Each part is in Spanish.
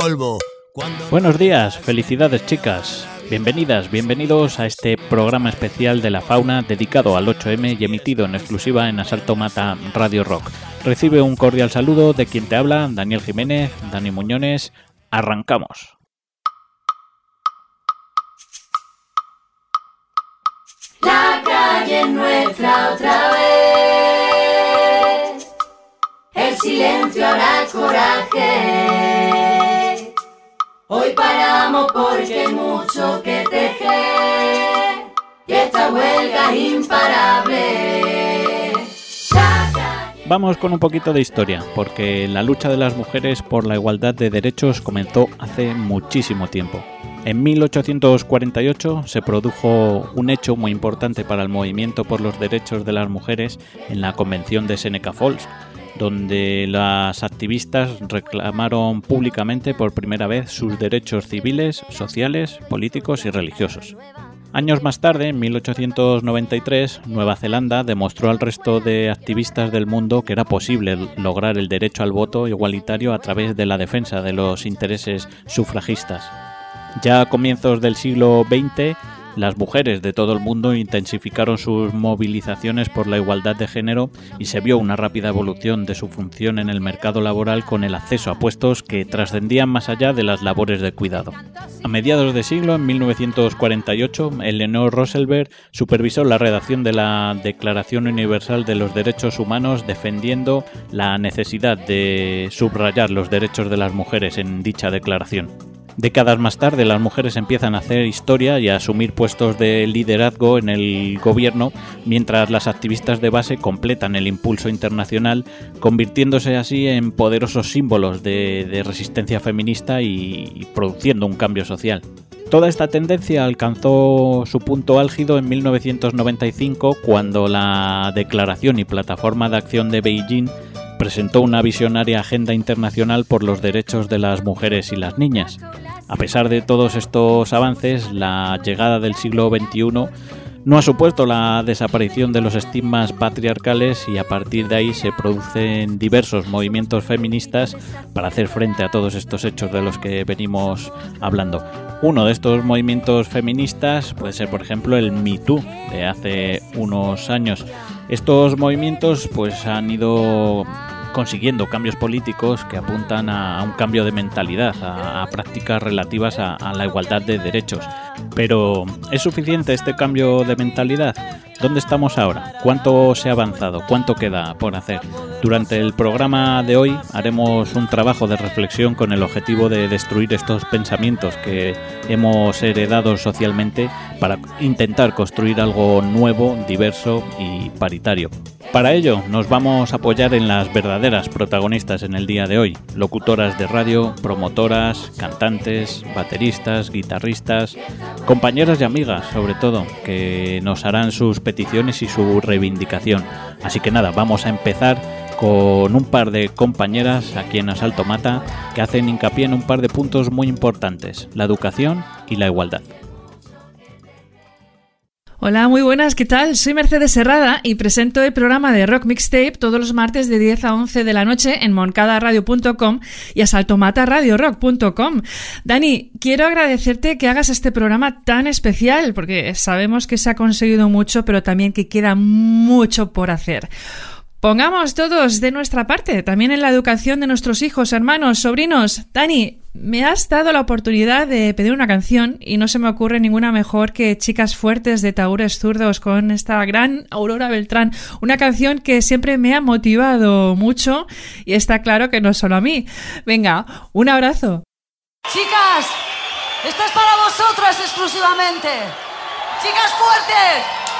polvo. Buenos días, felicidades chicas. Bienvenidas, bienvenidos a este programa especial de la fauna dedicado al 8M y emitido en exclusiva en Asalto Mata Radio Rock. Recibe un cordial saludo de quien te habla, Daniel Jiménez, Dani Muñones. Arrancamos. La calle nuestra otra vez. El silencio hará coraje. Hoy paramos porque mucho que tejer. Y esta huelga es imparable. Vamos con un poquito de historia, porque la lucha de las mujeres por la igualdad de derechos comenzó hace muchísimo tiempo. En 1848 se produjo un hecho muy importante para el movimiento por los derechos de las mujeres en la Convención de Seneca Falls, donde las activistas reclamaron públicamente por primera vez sus derechos civiles, sociales, políticos y religiosos. Años más tarde, en 1893, Nueva Zelanda demostró al resto de activistas del mundo que era posible lograr el derecho al voto igualitario a través de la defensa de los intereses sufragistas. Ya a comienzos del siglo XX, las mujeres de todo el mundo intensificaron sus movilizaciones por la igualdad de género y se vio una rápida evolución de su función en el mercado laboral con el acceso a puestos que trascendían más allá de las labores de cuidado. A mediados de siglo, en 1948, Eleanor Roosevelt supervisó la redacción de la Declaración Universal de los Derechos Humanos defendiendo la necesidad de subrayar los derechos de las mujeres en dicha declaración. Décadas más tarde las mujeres empiezan a hacer historia y a asumir puestos de liderazgo en el gobierno, mientras las activistas de base completan el impulso internacional, convirtiéndose así en poderosos símbolos de, resistencia feminista y produciendo un cambio social. Toda esta tendencia alcanzó su punto álgido en 1995 cuando la Declaración y Plataforma de Acción de Beijing presentó una visionaria agenda internacional por los derechos de las mujeres y las niñas. A pesar de todos estos avances, la llegada del siglo XXI no ha supuesto la desaparición de los estigmas patriarcales y a partir de ahí se producen diversos movimientos feministas para hacer frente a todos estos hechos de los que venimos hablando. Uno de estos movimientos feministas puede ser, por ejemplo, el Me Too de hace unos años. Estos movimientos pues han ido consiguiendo cambios políticos que apuntan a, un cambio de mentalidad, a, prácticas relativas a, la igualdad de derechos. Pero, ¿es suficiente este cambio de mentalidad? ¿Dónde estamos ahora? ¿Cuánto se ha avanzado? ¿Cuánto queda por hacer? Durante el programa de hoy haremos un trabajo de reflexión con el objetivo de destruir estos pensamientos que hemos heredado socialmente para intentar construir algo nuevo, diverso y paritario. Para ello nos vamos a apoyar en las verdaderas protagonistas en el día de hoy, locutoras de radio, promotoras, cantantes, bateristas, guitarristas, compañeras y amigas sobre todo, que nos harán sus peticiones y su reivindicación. Así que nada, vamos a empezar con un par de compañeras aquí en Asalto Mata que hacen hincapié en un par de puntos muy importantes, la educación y la igualdad. Hola, muy buenas, ¿qué tal? Soy Mercedes Serrada y presento el programa de Rock Mixtape todos los martes de 10 a 11 de la noche en moncadaradio.com y asaltomataradiorock.com. Dani, quiero agradecerte que hagas este programa tan especial porque sabemos que se ha conseguido mucho, pero también que queda mucho por hacer. Pongamos todos de nuestra parte, también en la educación de nuestros hijos, hermanos, sobrinos. Dani, me has dado la oportunidad de pedir una canción y no se me ocurre ninguna mejor que Chicas Fuertes de Taúres Zurdos con esta gran Aurora Beltrán. Una canción que siempre me ha motivado mucho y está claro que no solo a mí. Venga, un abrazo. Chicas, esto es para vosotras exclusivamente. Chicas Fuertes.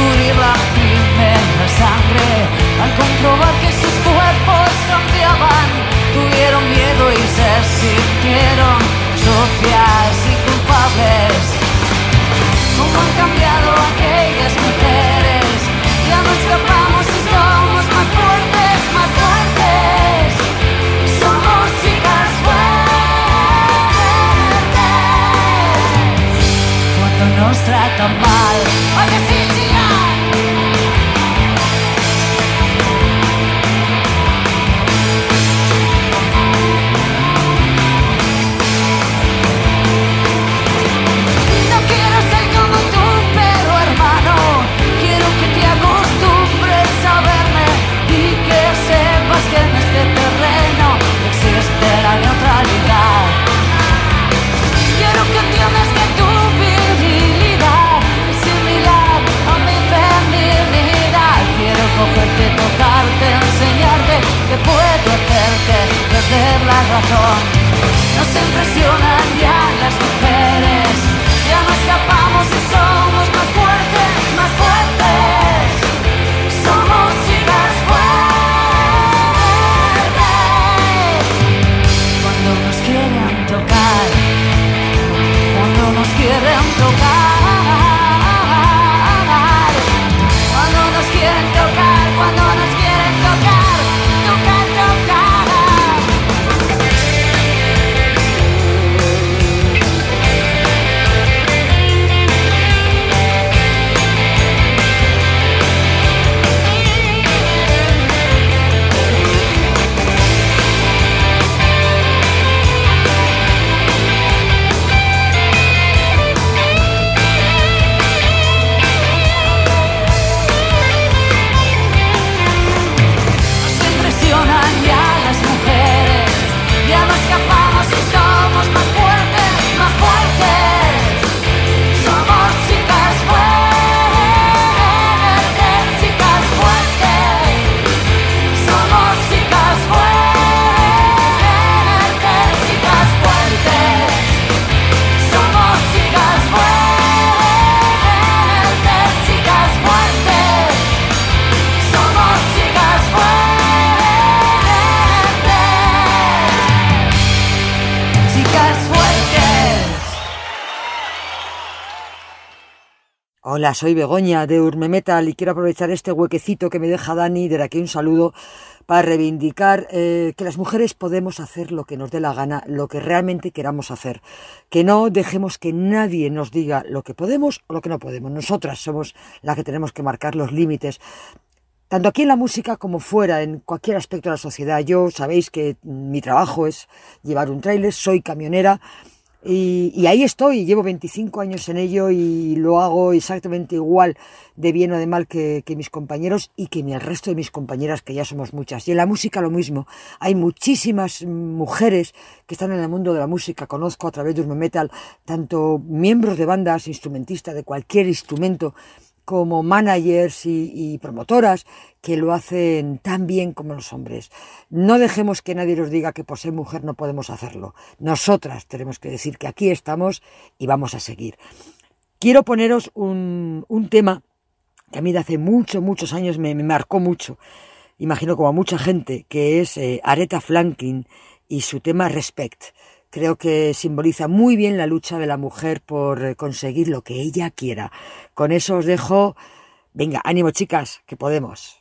descubrir la sangre al comprobar que sus cuerpos cambiaban, tuvieron miedo y se sintieron. Cogerte, tocarte, enseñarte que puedo hacerte perder la razón. Nos impresionan Soy Begoña de Urme Metal y quiero aprovechar este huequecito que me deja Dani, de aquí un saludo, para reivindicar eh, que las mujeres podemos hacer lo que nos dé la gana, lo que realmente queramos hacer. Que no dejemos que nadie nos diga lo que podemos o lo que no podemos. Nosotras somos las que tenemos que marcar los límites. Tanto aquí en la música como fuera, en cualquier aspecto de la sociedad. Yo sabéis que mi trabajo es llevar un tráiler, soy camionera y, y ahí estoy, llevo 25 años en ello y lo hago exactamente igual de bien o de mal que, que mis compañeros y que el resto de mis compañeras, que ya somos muchas. Y en la música lo mismo. Hay muchísimas mujeres que están en el mundo de la música. Conozco a través de Metal tanto miembros de bandas, instrumentistas de cualquier instrumento, como managers y, promotoras que lo hacen tan bien como los hombres. No dejemos que nadie nos diga que por ser mujer no podemos hacerlo. Nosotras tenemos que decir que aquí estamos y vamos a seguir. Quiero poneros un, tema que a mí de hace muchos, muchos años me, me, marcó mucho, imagino como a mucha gente, que es eh, Aretha Franklin y su tema Respect. Creo que simboliza muy bien la lucha de la mujer por conseguir lo que ella quiera. Con eso os dejo. Venga, ánimo chicas, que podemos.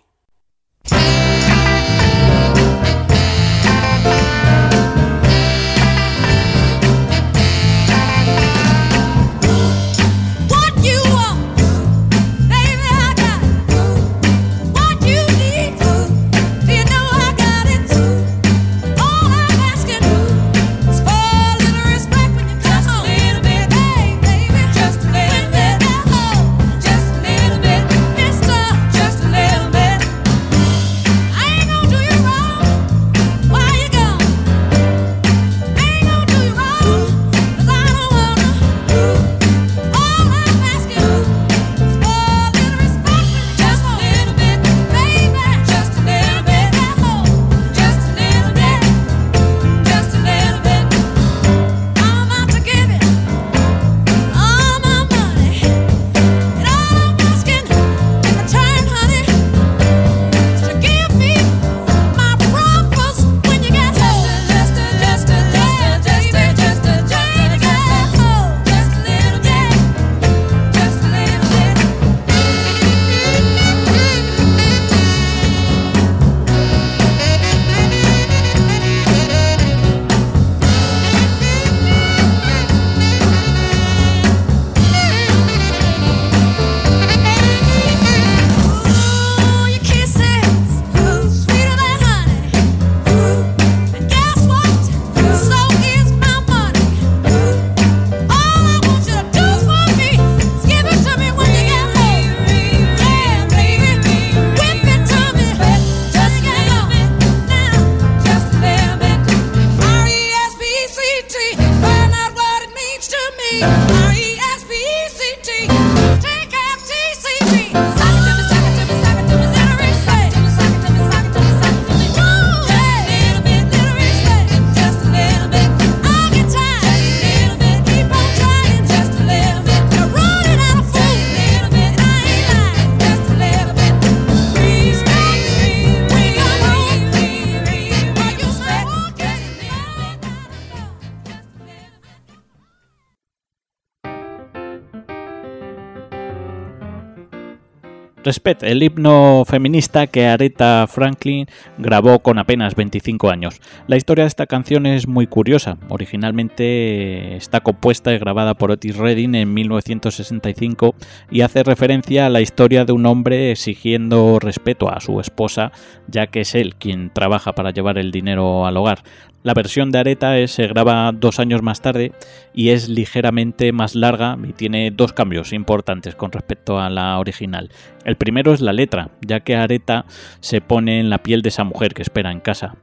El himno feminista que Aretha Franklin grabó con apenas 25 años. La historia de esta canción es muy curiosa. Originalmente está compuesta y grabada por Otis Redding en 1965 y hace referencia a la historia de un hombre exigiendo respeto a su esposa, ya que es él quien trabaja para llevar el dinero al hogar. La versión de Areta se graba dos años más tarde y es ligeramente más larga y tiene dos cambios importantes con respecto a la original. El primero es la letra, ya que Areta se pone en la piel de esa mujer que espera en casa.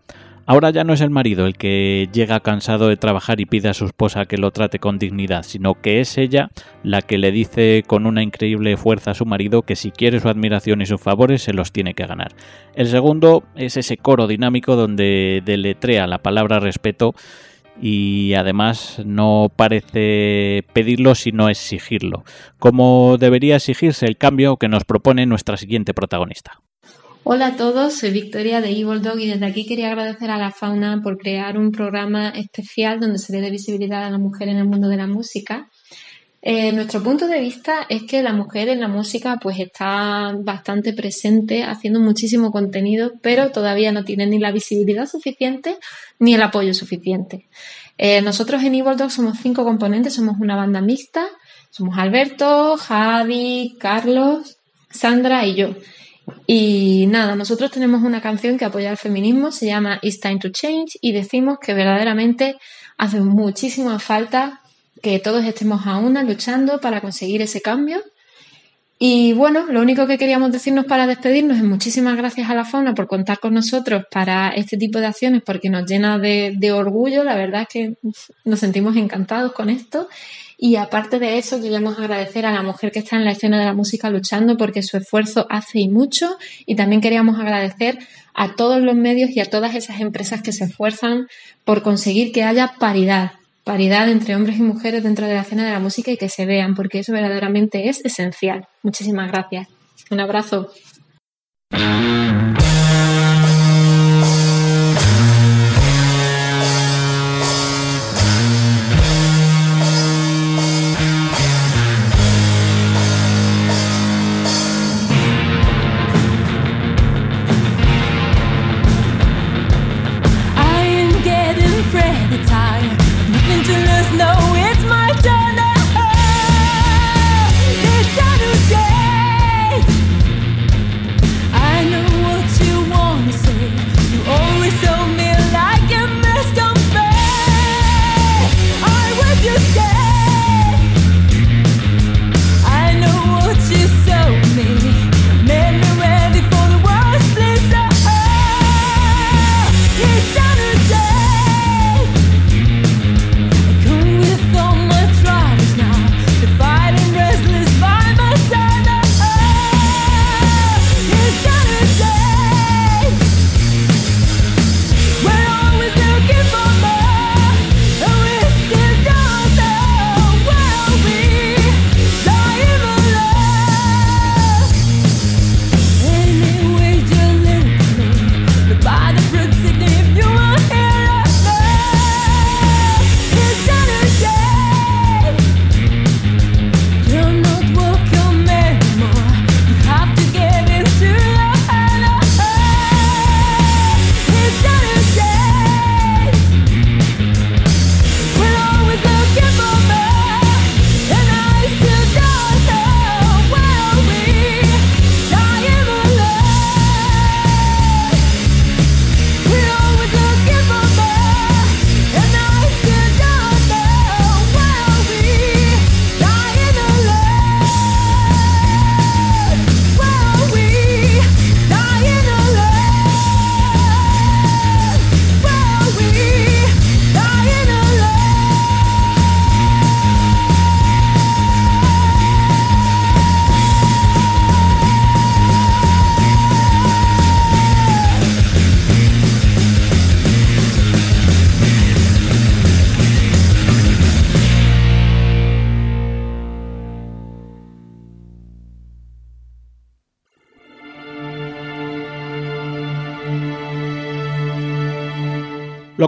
Ahora ya no es el marido el que llega cansado de trabajar y pide a su esposa que lo trate con dignidad, sino que es ella la que le dice con una increíble fuerza a su marido que si quiere su admiración y sus favores se los tiene que ganar. El segundo es ese coro dinámico donde deletrea la palabra respeto y además no parece pedirlo sino exigirlo, como debería exigirse el cambio que nos propone nuestra siguiente protagonista. Hola a todos, soy Victoria de Evil Dog y desde aquí quería agradecer a la Fauna por crear un programa especial donde se dé visibilidad a la mujer en el mundo de la música. Eh, nuestro punto de vista es que la mujer en la música pues está bastante presente, haciendo muchísimo contenido, pero todavía no tiene ni la visibilidad suficiente ni el apoyo suficiente. Eh, nosotros en Evil Dog somos cinco componentes, somos una banda mixta, somos Alberto, Javi, Carlos, Sandra y yo. Y nada, nosotros tenemos una canción que apoya al feminismo, se llama It's Time to Change y decimos que verdaderamente hace muchísima falta que todos estemos a una luchando para conseguir ese cambio. Y bueno, lo único que queríamos decirnos para despedirnos es muchísimas gracias a la fauna por contar con nosotros para este tipo de acciones porque nos llena de, de orgullo, la verdad es que nos sentimos encantados con esto y aparte de eso, queríamos agradecer a la mujer que está en la escena de la música luchando porque su esfuerzo hace y mucho. Y también queríamos agradecer a todos los medios y a todas esas empresas que se esfuerzan por conseguir que haya paridad, paridad entre hombres y mujeres dentro de la escena de la música y que se vean, porque eso verdaderamente es esencial. Muchísimas gracias. Un abrazo. the time. Nothing to lose, no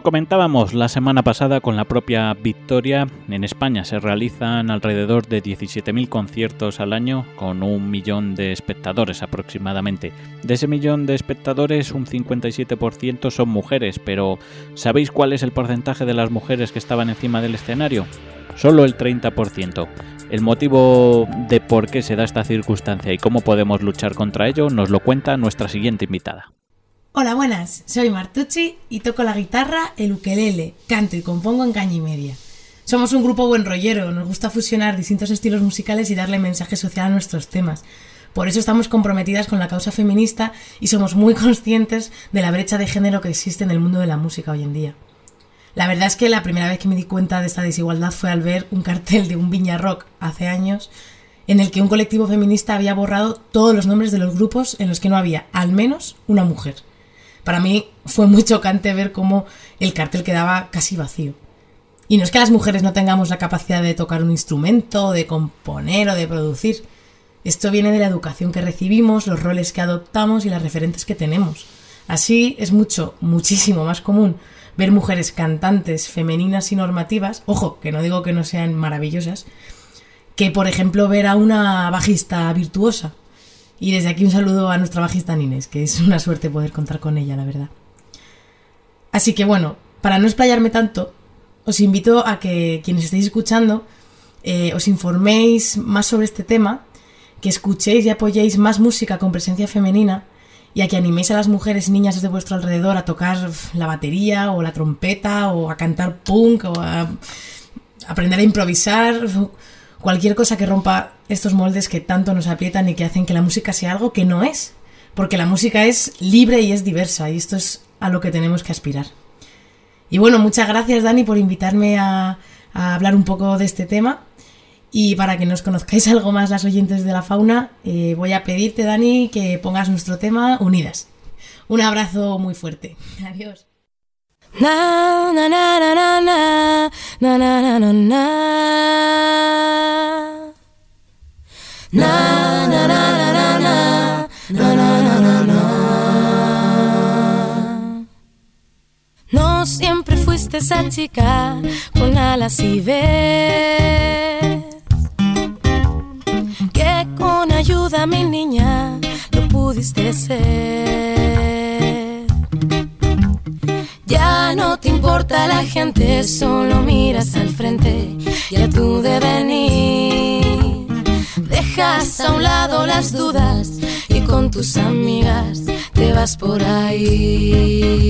comentábamos la semana pasada con la propia Victoria. En España se realizan alrededor de 17.000 conciertos al año con un millón de espectadores aproximadamente. De ese millón de espectadores un 57% son mujeres, pero ¿sabéis cuál es el porcentaje de las mujeres que estaban encima del escenario? Solo el 30%. El motivo de por qué se da esta circunstancia y cómo podemos luchar contra ello nos lo cuenta nuestra siguiente invitada. Hola, buenas. Soy Martucci y toco la guitarra, el ukelele, canto y compongo en caña y media. Somos un grupo buen rollero, nos gusta fusionar distintos estilos musicales y darle mensaje social a nuestros temas. Por eso estamos comprometidas con la causa feminista y somos muy conscientes de la brecha de género que existe en el mundo de la música hoy en día. La verdad es que la primera vez que me di cuenta de esta desigualdad fue al ver un cartel de un Viña Rock hace años en el que un colectivo feminista había borrado todos los nombres de los grupos en los que no había al menos una mujer. Para mí fue muy chocante ver cómo el cartel quedaba casi vacío. Y no es que las mujeres no tengamos la capacidad de tocar un instrumento, de componer o de producir. Esto viene de la educación que recibimos, los roles que adoptamos y las referentes que tenemos. Así es mucho, muchísimo más común ver mujeres cantantes femeninas y normativas, ojo, que no digo que no sean maravillosas, que por ejemplo ver a una bajista virtuosa. Y desde aquí un saludo a nuestra bajista Nines, que es una suerte poder contar con ella, la verdad. Así que bueno, para no explayarme tanto, os invito a que quienes estéis escuchando eh, os informéis más sobre este tema, que escuchéis y apoyéis más música con presencia femenina y a que animéis a las mujeres y niñas desde vuestro alrededor a tocar la batería o la trompeta o a cantar punk o a aprender a improvisar cualquier cosa que rompa estos moldes que tanto nos aprietan y que hacen que la música sea algo que no es. Porque la música es libre y es diversa y esto es a lo que tenemos que aspirar. Y bueno, muchas gracias Dani por invitarme a, hablar un poco de este tema. Y para que nos conozcáis algo más las oyentes de la fauna, eh, voy a pedirte Dani que pongas nuestro tema Unidas. Un abrazo muy fuerte. Adiós. Na na na na na na na na na na No siempre fuiste esa chica con alas y ves que con ayuda mi niña lo pudiste ser. Ya no te importa la gente, solo miras al frente y a tu devenir. Dejas a un lado las dudas y con tus amigas te vas por ahí.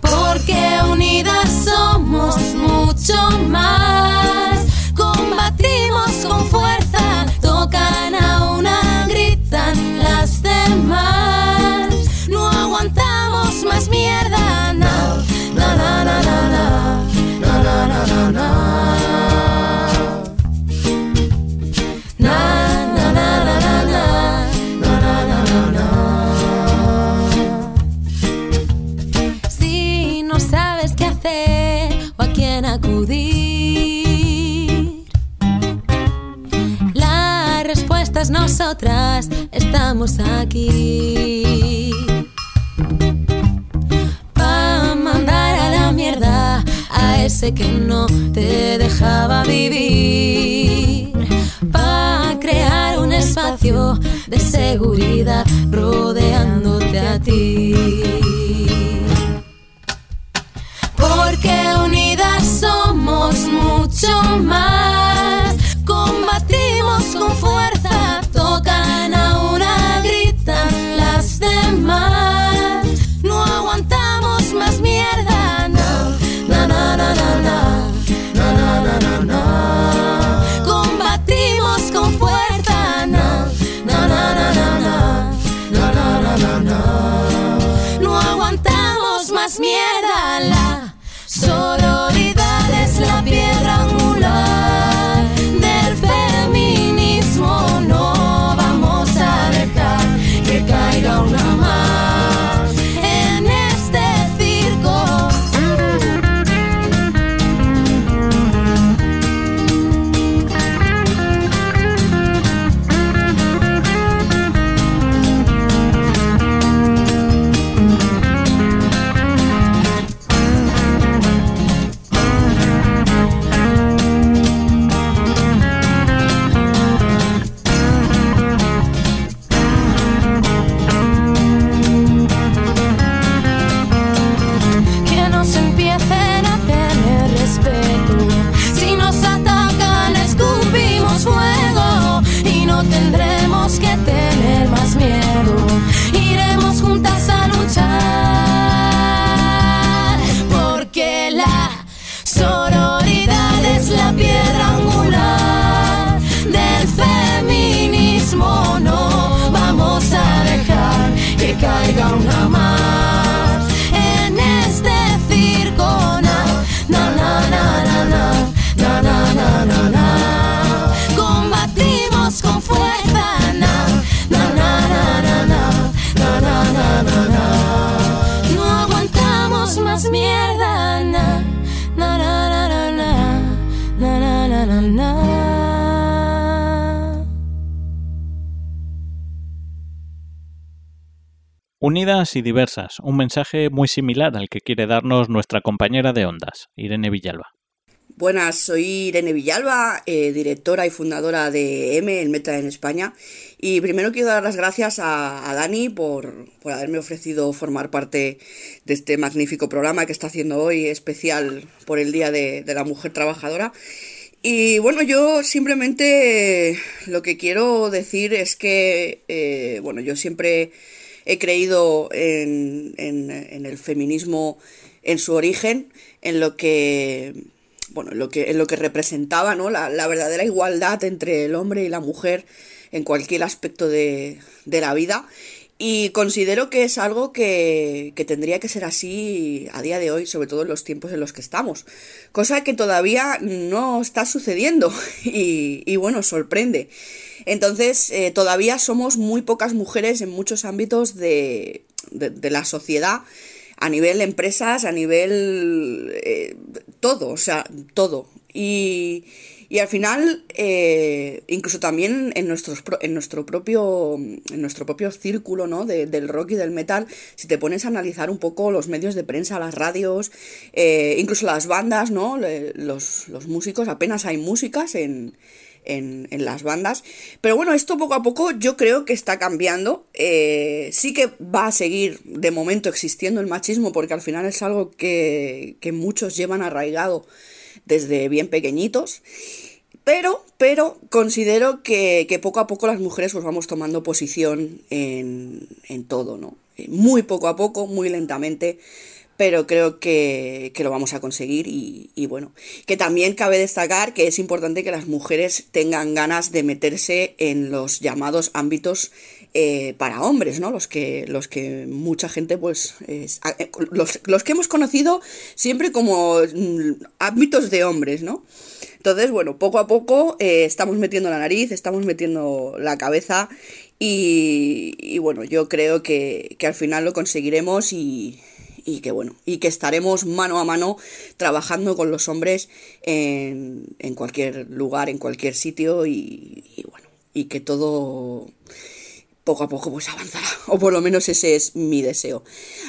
Porque unidas somos mucho más. Combatimos con fuerza, tocan a una, gritan las demás. No aguantamos más mierda, no, no, no, no, no, no, no, no, no. Na, nosotras, estamos aquí. Pa' mandar a la mierda a ese que no te dejaba vivir. Pa' crear un espacio de seguridad rodeándote a ti. Porque unidas somos mucho más. Combatimos con fuerza, gonna Y diversas, un mensaje muy similar al que quiere darnos nuestra compañera de Ondas, Irene Villalba. Buenas, soy Irene Villalba, eh, directora y fundadora de M, el Meta en España. Y primero quiero dar las gracias a, Dani por, haberme ofrecido formar parte de este magnífico programa que está haciendo hoy, especial por el Día de, la Mujer Trabajadora. Y bueno, yo simplemente lo que quiero decir es que, eh, bueno, yo siempre he creído en, el feminismo en su origen, en lo que bueno, en lo que, en lo que representaba ¿no? la, verdadera igualdad entre el hombre y la mujer en cualquier aspecto de, la vida. Y considero que es algo que, tendría que ser así a día de hoy, sobre todo en los tiempos en los que estamos. Cosa que todavía no está sucediendo y, bueno, sorprende. Entonces, eh, todavía somos muy pocas mujeres en muchos ámbitos de, la sociedad, a nivel empresas, a nivel eh, todo, o sea, todo. Y, al final, eh, incluso también en, nuestros, en, nuestro propio, en nuestro propio círculo ¿no? del rock y del metal, si te pones a analizar un poco los medios de prensa, las radios, incluso las bandas, ¿no? los, los músicos, apenas hay músicas en, en, las bandas. Pero bueno, esto poco a poco yo creo que está cambiando. Eh, sí que va a seguir de momento existiendo el machismo porque al final es algo que, muchos llevan arraigado desde bien pequeñitos. Pero, pero considero que, poco a poco las mujeres pues vamos tomando posición en, en todo, ¿no? Muy poco a poco, muy lentamente, pero creo que, lo vamos a conseguir y, bueno, que también cabe destacar que es importante que las mujeres tengan ganas de meterse en los llamados ámbitos eh, para hombres, ¿no? Los que, los que mucha gente, pues, eh, los, que hemos conocido siempre como mm, ámbitos de hombres, ¿no? Entonces, bueno, poco a poco eh, estamos metiendo la nariz, estamos metiendo la cabeza y, y bueno, yo creo que, que al final lo conseguiremos y, y que bueno, y que estaremos mano a mano trabajando con los hombres en, en cualquier lugar, en cualquier sitio y, bueno, y que todo poco a poco pues avanzará, o por lo menos ese es mi deseo.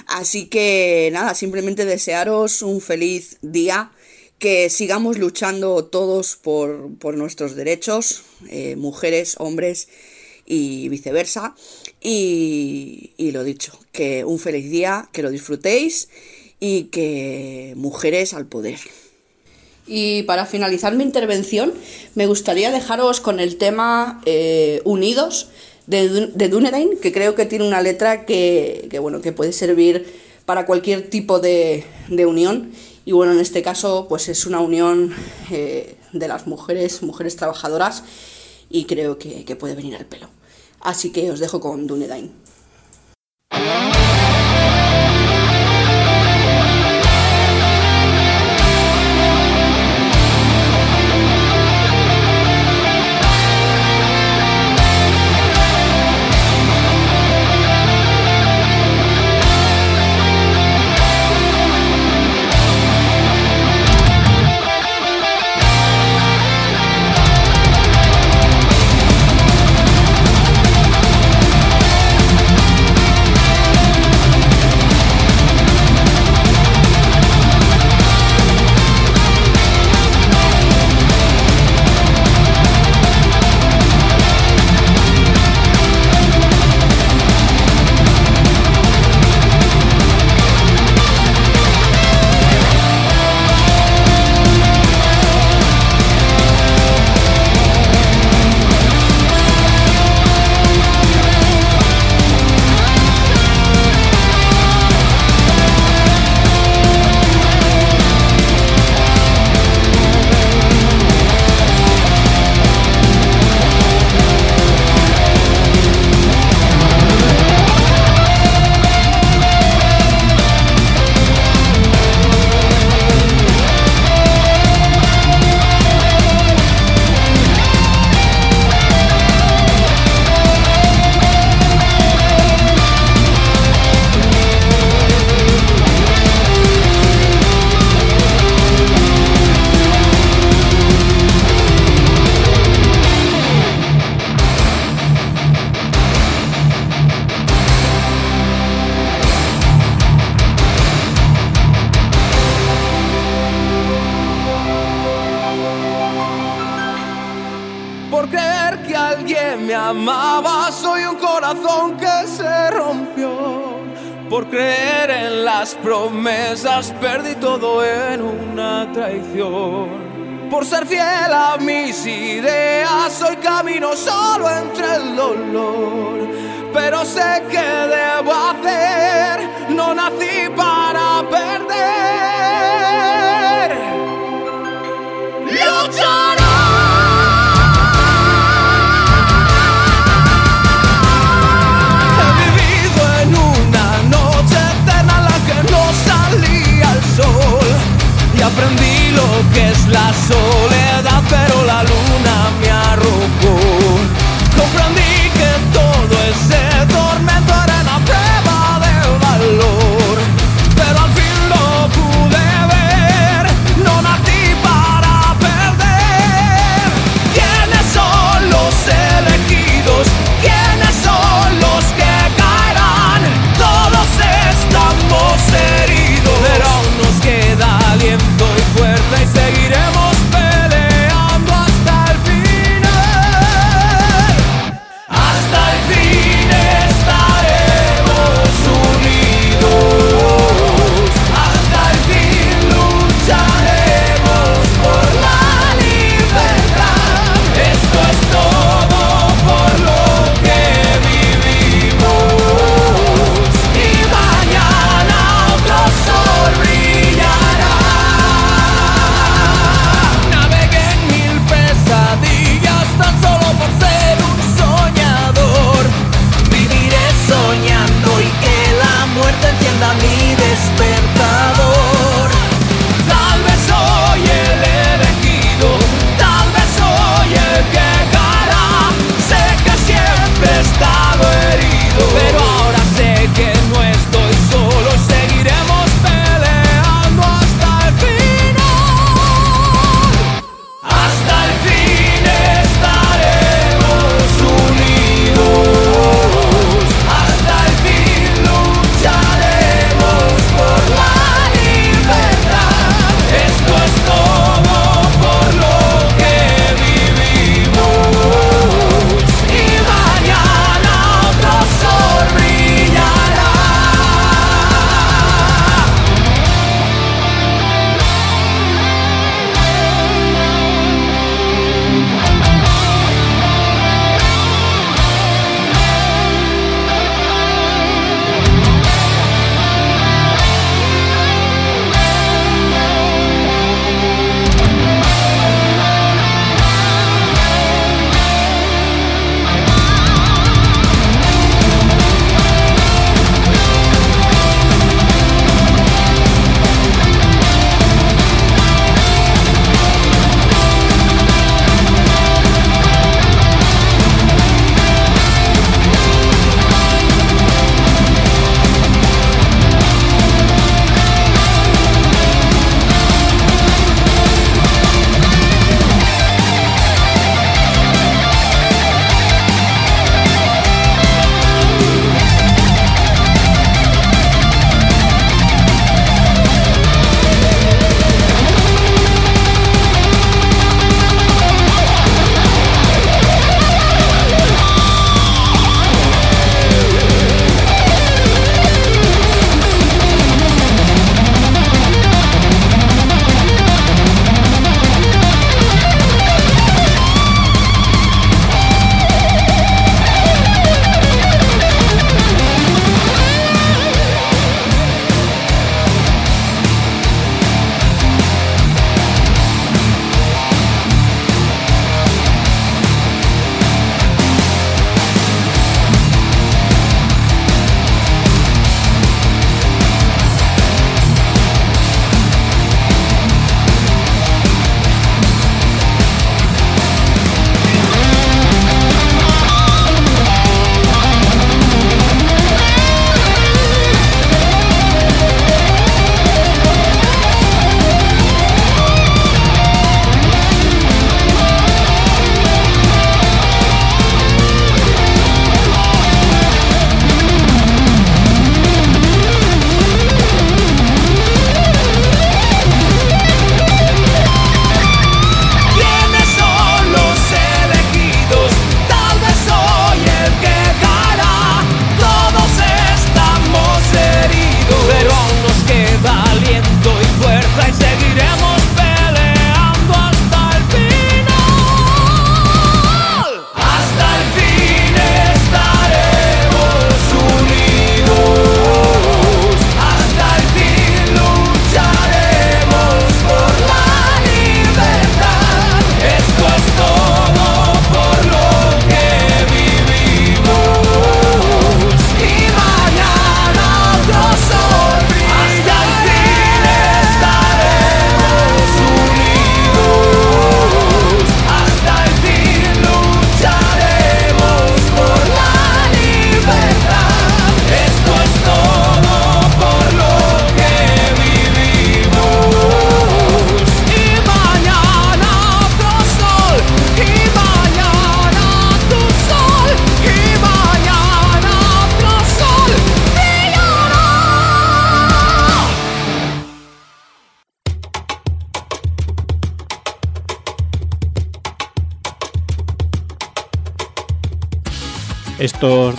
Así que nada, simplemente desearos un feliz día, que sigamos luchando todos por, por nuestros derechos, eh, mujeres, hombres, y viceversa. Y, y lo dicho, que un feliz día, que lo disfrutéis y que mujeres al poder. Y para finalizar mi intervención, me gustaría dejaros con el tema eh, Unidos de, de Dunedain, que creo que tiene una letra que, que, bueno, que puede servir para cualquier tipo de, de, unión. Y bueno, en este caso, pues es una unión eh, de las mujeres, mujeres trabajadoras, y creo que, que puede venir al pelo. Así que os dejo con Dunedain.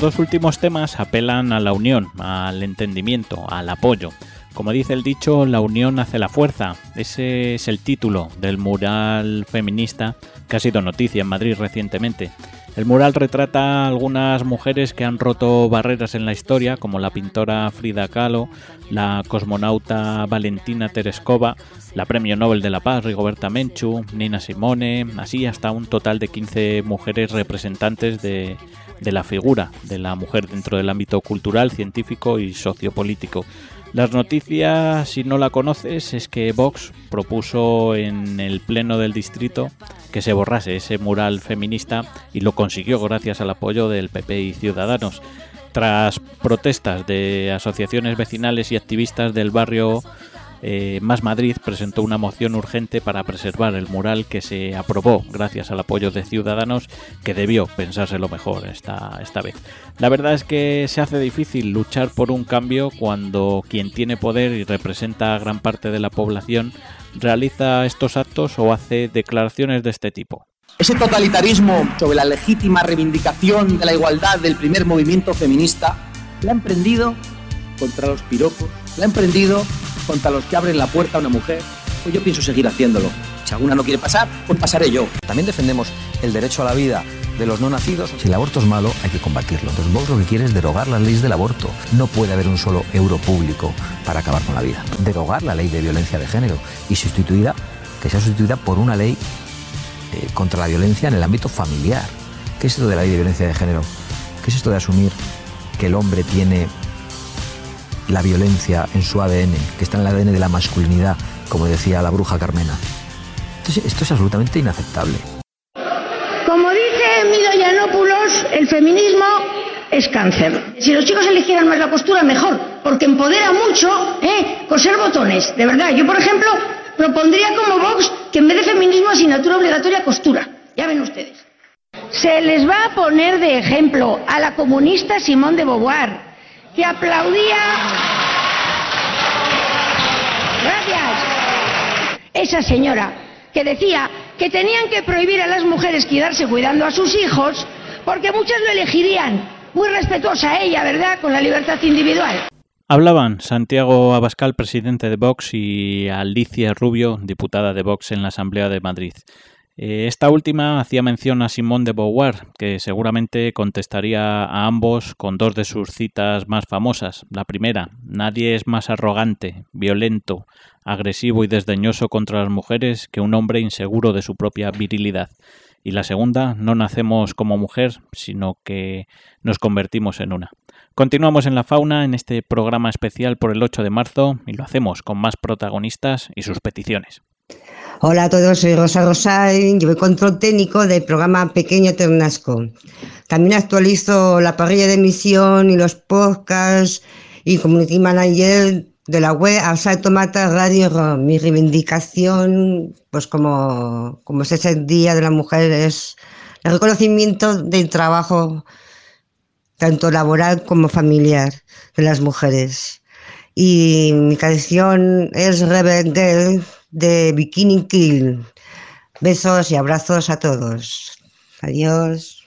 Dos últimos temas apelan a la unión, al entendimiento, al apoyo. Como dice el dicho, la unión hace la fuerza. Ese es el título del mural feminista que ha sido noticia en Madrid recientemente. El mural retrata algunas mujeres que han roto barreras en la historia, como la pintora Frida Kahlo, la cosmonauta Valentina Tereskova, la Premio Nobel de la Paz Rigoberta Menchu, Nina Simone, así hasta un total de 15 mujeres representantes de, de la figura de la mujer dentro del ámbito cultural, científico y sociopolítico. Las noticias, si no la conoces, es que Vox propuso en el Pleno del Distrito que se borrase ese mural feminista y lo consiguió gracias al apoyo del PP y Ciudadanos. Tras protestas de asociaciones vecinales y activistas del barrio eh, Más Madrid presentó una moción urgente para preservar el mural que se aprobó gracias al apoyo de Ciudadanos, que debió pensárselo mejor esta, esta vez. La verdad es que se hace difícil luchar por un cambio cuando quien tiene poder y representa a gran parte de la población realiza estos actos o hace declaraciones de este tipo. Ese totalitarismo sobre la legítima reivindicación de la igualdad del primer movimiento feminista la ha emprendido contra los piropos, la ha emprendido contra los que abren la puerta a una mujer, pues yo pienso seguir haciéndolo. Si alguna no quiere pasar, pues pasaré yo. También defendemos el derecho a la vida de los no nacidos. Si el aborto es malo, hay que combatirlo. Entonces Vox lo que quiere es derogar las leyes del aborto. No puede haber un solo euro público para acabar con la vida. Derogar la ley de violencia de género y sustituida, que sea sustituida por una ley eh, contra la violencia en el ámbito familiar. ¿Qué es esto de la ley de violencia de género? ¿Qué es esto de asumir que el hombre tiene la violencia en su ADN, que está en el ADN de la masculinidad, como decía la bruja Carmena. Entonces, esto es absolutamente inaceptable. Como dice Mido Yanopoulos, el feminismo es cáncer. Si los chicos eligieran más la costura, mejor, porque empodera mucho ¿eh? coser botones. De verdad, yo por ejemplo propondría como Vox que en vez de feminismo asignatura obligatoria costura. Ya ven ustedes. Se les va a poner de ejemplo a la comunista Simón de Beauvoir, que aplaudía. Gracias. Esa señora que decía que tenían que prohibir a las mujeres quedarse cuidando a sus hijos porque muchas lo elegirían. Muy respetuosa ella, ¿verdad? Con la libertad individual. Hablaban Santiago Abascal, presidente de Vox, y Alicia Rubio, diputada de Vox en la Asamblea de Madrid. Eh, esta última hacía mención a Simone de Beauvoir, que seguramente contestaría a ambos con dos de sus citas más famosas. La primera, nadie es más arrogante, violento, agresivo y desdeñoso contra las mujeres que un hombre inseguro de su propia virilidad. Y la segunda, no nacemos como mujer, sino que nos convertimos en una. Continuamos en la fauna en este programa especial por el 8 de marzo y lo hacemos con más protagonistas y sus peticiones. Hola a todos, soy Rosa Rosay, llevo control técnico del programa Pequeño Ternasco. También actualizo la parrilla de emisión y los podcasts y community manager de la web Asalto Mata Radio Mi reivindicación, pues como, como es ese Día de la Mujer, es el reconocimiento del trabajo tanto laboral como familiar de las mujeres. Y mi canción es Rebelde de Bikini Kill. Besos y abrazos a todos. Adiós.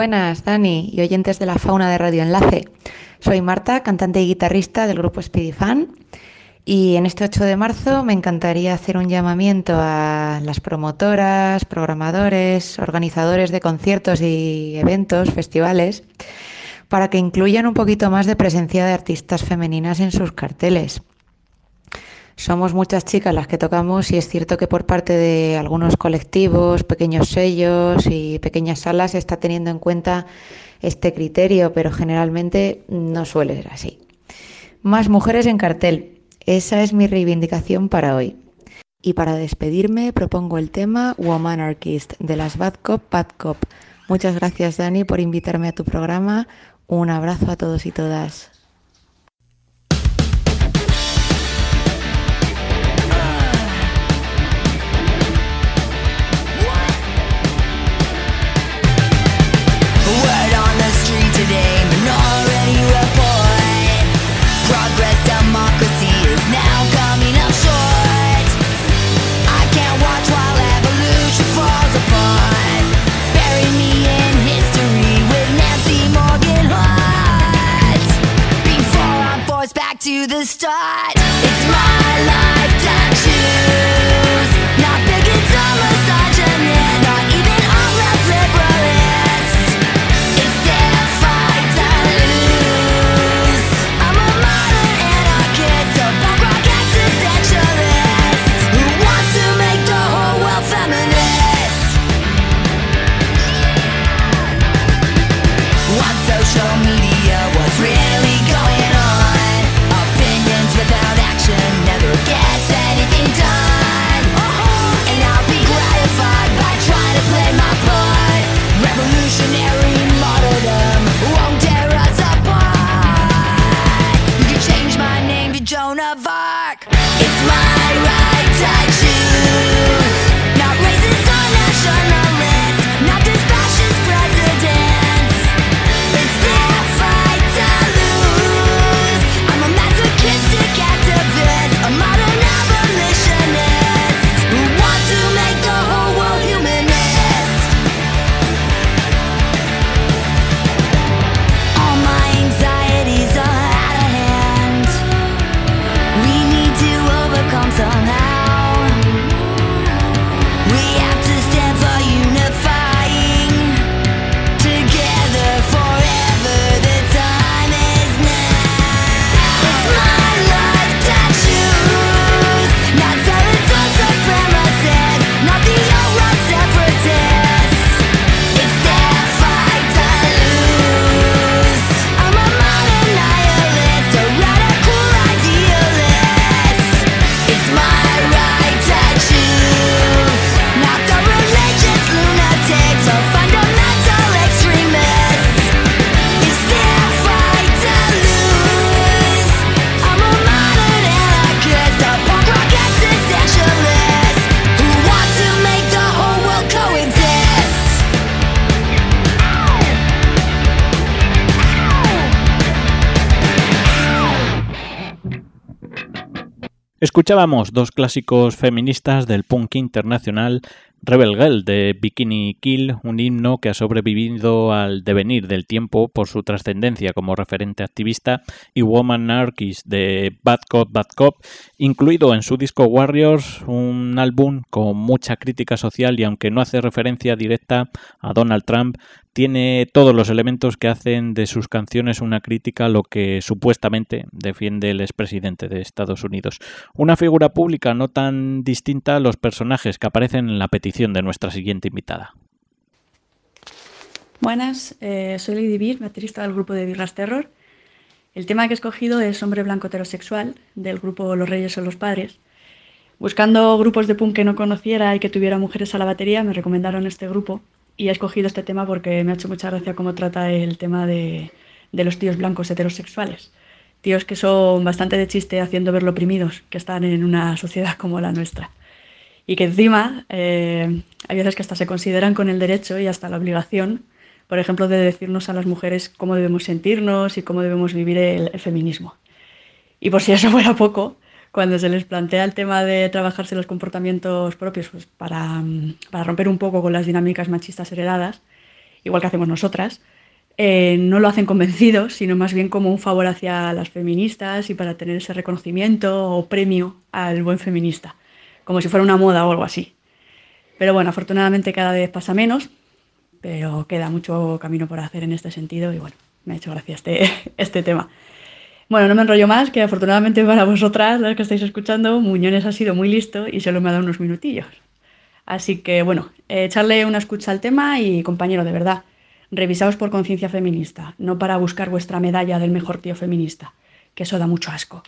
Buenas, Dani y oyentes de la fauna de Radio Enlace. Soy Marta, cantante y guitarrista del grupo Speedy Fan. Y en este 8 de marzo me encantaría hacer un llamamiento a las promotoras, programadores, organizadores de conciertos y eventos, festivales, para que incluyan un poquito más de presencia de artistas femeninas en sus carteles. Somos muchas chicas las que tocamos y es cierto que por parte de algunos colectivos, pequeños sellos y pequeñas salas se está teniendo en cuenta este criterio, pero generalmente no suele ser así. Más mujeres en cartel. Esa es mi reivindicación para hoy. Y para despedirme propongo el tema Woman Archist de las Bad Cop Bad Cop. Muchas gracias Dani por invitarme a tu programa. Un abrazo a todos y todas. To the start, it's my life Escuchábamos dos clásicos feministas del punk internacional, Rebel Girl de Bikini Kill, un himno que ha sobrevivido al devenir del tiempo por su trascendencia como referente activista, y Woman Anarchist de Bad Cop Bad Cop, incluido en su disco Warriors, un álbum con mucha crítica social y aunque no hace referencia directa a Donald Trump, tiene todos los elementos que hacen de sus canciones una crítica a lo que supuestamente defiende el expresidente de Estados Unidos. Una figura pública no tan distinta a los personajes que aparecen en la petición de nuestra siguiente invitada. Buenas, eh, soy Lady Beer, baterista del grupo de Birras Terror. El tema que he escogido es Hombre Blanco Heterosexual, del grupo Los Reyes son los Padres. Buscando grupos de punk que no conociera y que tuviera mujeres a la batería, me recomendaron este grupo y he escogido este tema porque me ha hecho mucha gracia cómo trata el tema de, de los tíos blancos heterosexuales. Tíos que son bastante de chiste haciendo ver lo oprimidos que están en una sociedad como la nuestra. Y que encima eh, hay veces que hasta se consideran con el derecho y hasta la obligación, por ejemplo, de decirnos a las mujeres cómo debemos sentirnos y cómo debemos vivir el, feminismo. Y por si eso fuera poco, cuando se les plantea el tema de trabajarse los comportamientos propios pues para, para romper un poco con las dinámicas machistas heredadas, igual que hacemos nosotras, eh, no lo hacen convencidos, sino más bien como un favor hacia las feministas y para tener ese reconocimiento o premio al buen feminista, como si fuera una moda o algo así. Pero bueno, afortunadamente cada vez pasa menos, pero queda mucho camino por hacer en este sentido y bueno, me ha hecho gracia este, este tema. Bueno, no me enrollo más, que afortunadamente para vosotras, las que estáis escuchando, Muñones ha sido muy listo y solo me ha dado unos minutillos. Así que bueno, echarle una escucha al tema y compañero, de verdad, revisaos por conciencia feminista, no para buscar vuestra medalla del mejor tío feminista, que eso da mucho asco.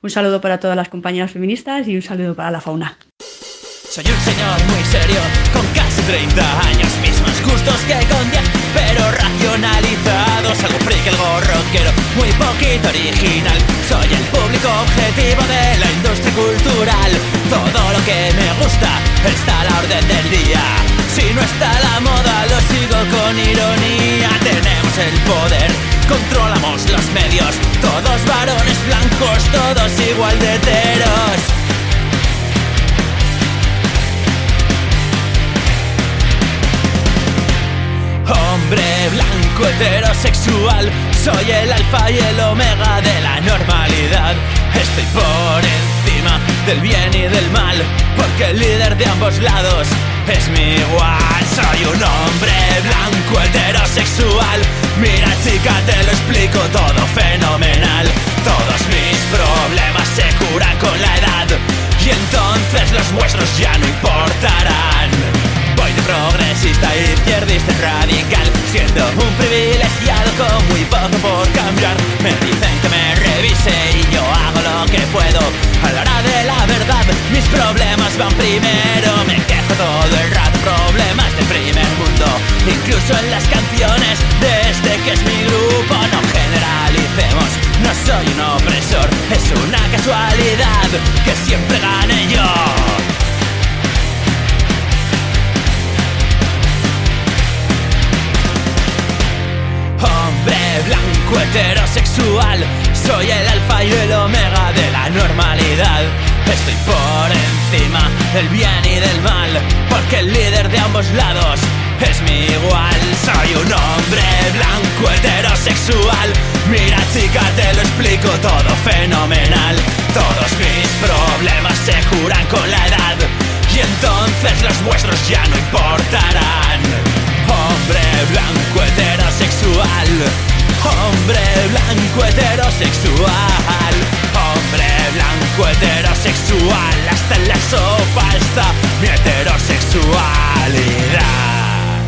Un saludo para todas las compañeras feministas y un saludo para la fauna. Soy un señor muy serio, con casi 30 años, mismos gustos que con 10, pero racionalizados. Algo friki, algo rockero, muy poquito original. Soy el público objetivo de la industria cultural. Todo lo que me gusta está a la orden del día. Si no está la moda, lo sigo con ironía. Tenemos el poder, controlamos los medios. Todos varones blancos, todos igual de heteros. Hombre blanco heterosexual, soy el alfa y el omega de la normalidad. Estoy por encima del bien y del mal, porque el líder de ambos lados es mi igual. Soy un hombre blanco heterosexual. Mira chica, te lo explico todo fenomenal. Todos mis problemas se curan con la edad, y entonces los vuestros ya no importarán. Voy de progresista izquierdista radical Siendo un privilegiado con muy poco por cambiar Me dicen que me revise y yo hago lo que puedo A la hora de la mis problemas van primero Me quejo todo el rato, problemas del primer mundo Incluso en las canciones de este que es mi grupo. No generalicemos, no soy un opresor Es una casualidad que siempre gane yo. Hombre blanco heterosexual Soy el alfa y el omega de la normalidad Estoy por encima del bien y del mal Porque el líder de ambos lados es mi igual. Soy un hombre blanco heterosexual. Mira chica te lo explico todo fenomenal. Todos mis problemas se curan con la edad Y entonces los vuestros ya no importarán. Hombre blanco heterosexual. Hombre blanco heterosexual Hombre blanco heterosexual Hasta en la sopa está mi heterosexualidad.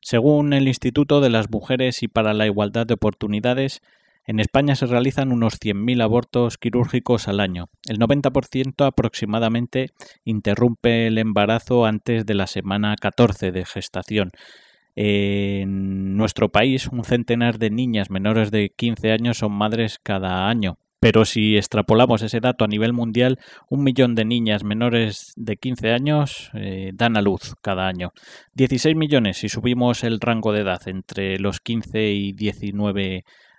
Según el Instituto de las Mujeres y para la Igualdad de Oportunidades, en España se realizan unos 100.000 abortos quirúrgicos al año. El 90% aproximadamente interrumpe el embarazo antes de la semana 14 de gestación. En nuestro país, un centenar de niñas menores de 15 años son madres cada año. Pero si extrapolamos ese dato a nivel mundial, un millón de niñas menores de 15 años eh, dan a luz cada año. 16 millones si subimos el rango de edad entre los 15 y 19 años.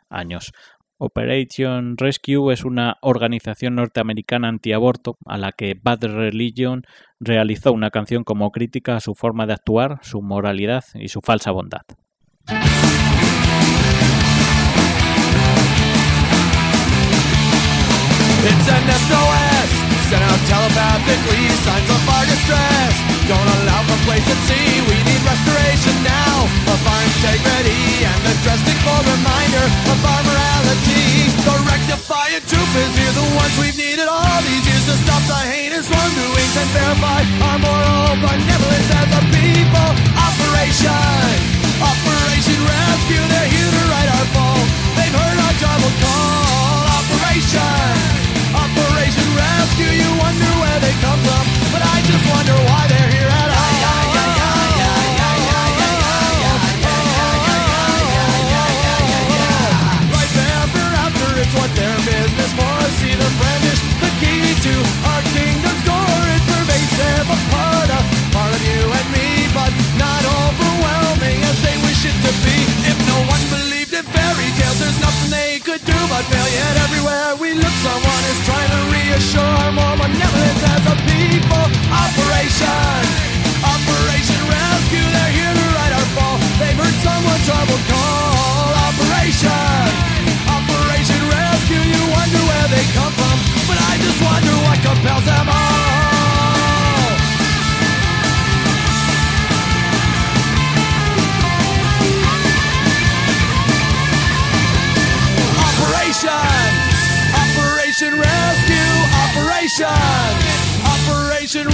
Operation Rescue es una organización norteamericana antiaborto a la que Bad Religion realizó una canción como crítica a su forma de actuar, su moralidad y su falsa bondad. SOS Sent out telepathically Signs of our distress. Don't allow complacency We need restoration now Of our integrity And a drastic full reminder Of our morality. The rectifying is here The ones we've needed all these years To stop the heinous wrongdoings And verify our moral benevolence As a people. Operation Operation Rescue They're here to right our fall. They've heard our tribal call. Operation Operation Rescue. You wonder where they come from, but I just wonder why they're here at all. Right ever after, it's what their business was. See them brandish the key to our kingdom's door. It's pervasive, a part of, part of you and me, but not overwhelming as they wish it to be. If no one believes in fairy tales, there's nothing they could do but fail. Yet everywhere we look ourselves as a people. Operation, Operation Rescue. They're here to right our fall. They've heard someone trouble call. Operation, Operation Rescue. You wonder where they come from, but I just wonder what compels them all. Operation,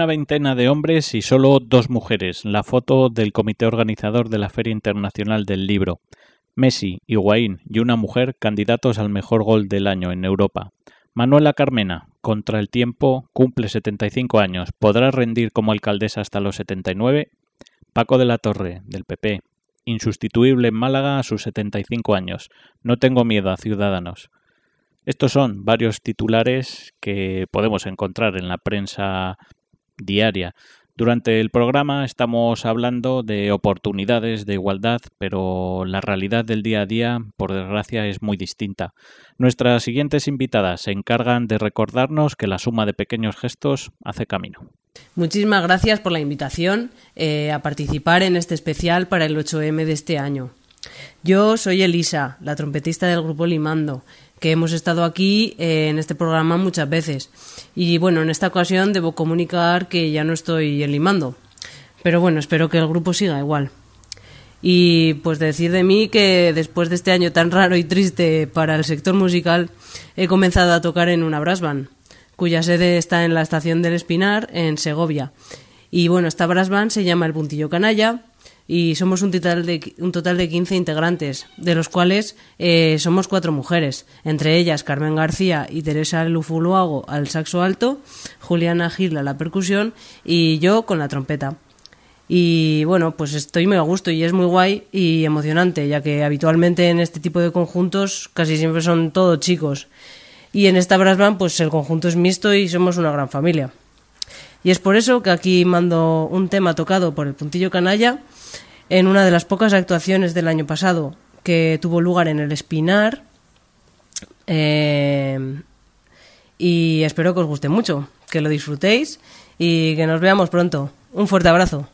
Una veintena de hombres y solo dos mujeres. La foto del comité organizador de la Feria Internacional del Libro. Messi, Higuaín y una mujer candidatos al mejor gol del año en Europa. Manuela Carmena, contra el tiempo, cumple 75 años. ¿Podrá rendir como alcaldesa hasta los 79? Paco de la Torre, del PP. Insustituible en Málaga a sus 75 años. No tengo miedo a Ciudadanos. Estos son varios titulares que podemos encontrar en la prensa diaria. Durante el programa estamos hablando de oportunidades, de igualdad, pero la realidad del día a día, por desgracia, es muy distinta. Nuestras siguientes invitadas se encargan de recordarnos que la suma de pequeños gestos hace camino. Muchísimas gracias por la invitación eh, a participar en este especial para el 8M de este año. Yo soy Elisa, la trompetista del grupo Limando, que hemos estado aquí eh, en este programa muchas veces. Y bueno, en esta ocasión debo comunicar que ya no estoy en Limando. Pero bueno, espero que el grupo siga igual. Y pues decir de mí que después de este año tan raro y triste para el sector musical, he comenzado a tocar en una brass band, cuya sede está en la estación del Espinar, en Segovia. Y bueno, esta brass band se llama El Puntillo Canalla y somos un total de, un total de 15 integrantes, de los cuales eh, somos cuatro mujeres, entre ellas Carmen García y Teresa Lufuluago al saxo alto, Juliana Gil a la percusión y yo con la trompeta. Y bueno, pues estoy muy a gusto y es muy guay y emocionante, ya que habitualmente en este tipo de conjuntos casi siempre son todos chicos. Y en esta brass band pues el conjunto es mixto y somos una gran familia. Y es por eso que aquí mando un tema tocado por el puntillo canalla en una de las pocas actuaciones del año pasado que tuvo lugar en el Espinar. Eh, y espero que os guste mucho, que lo disfrutéis y que nos veamos pronto. Un fuerte abrazo.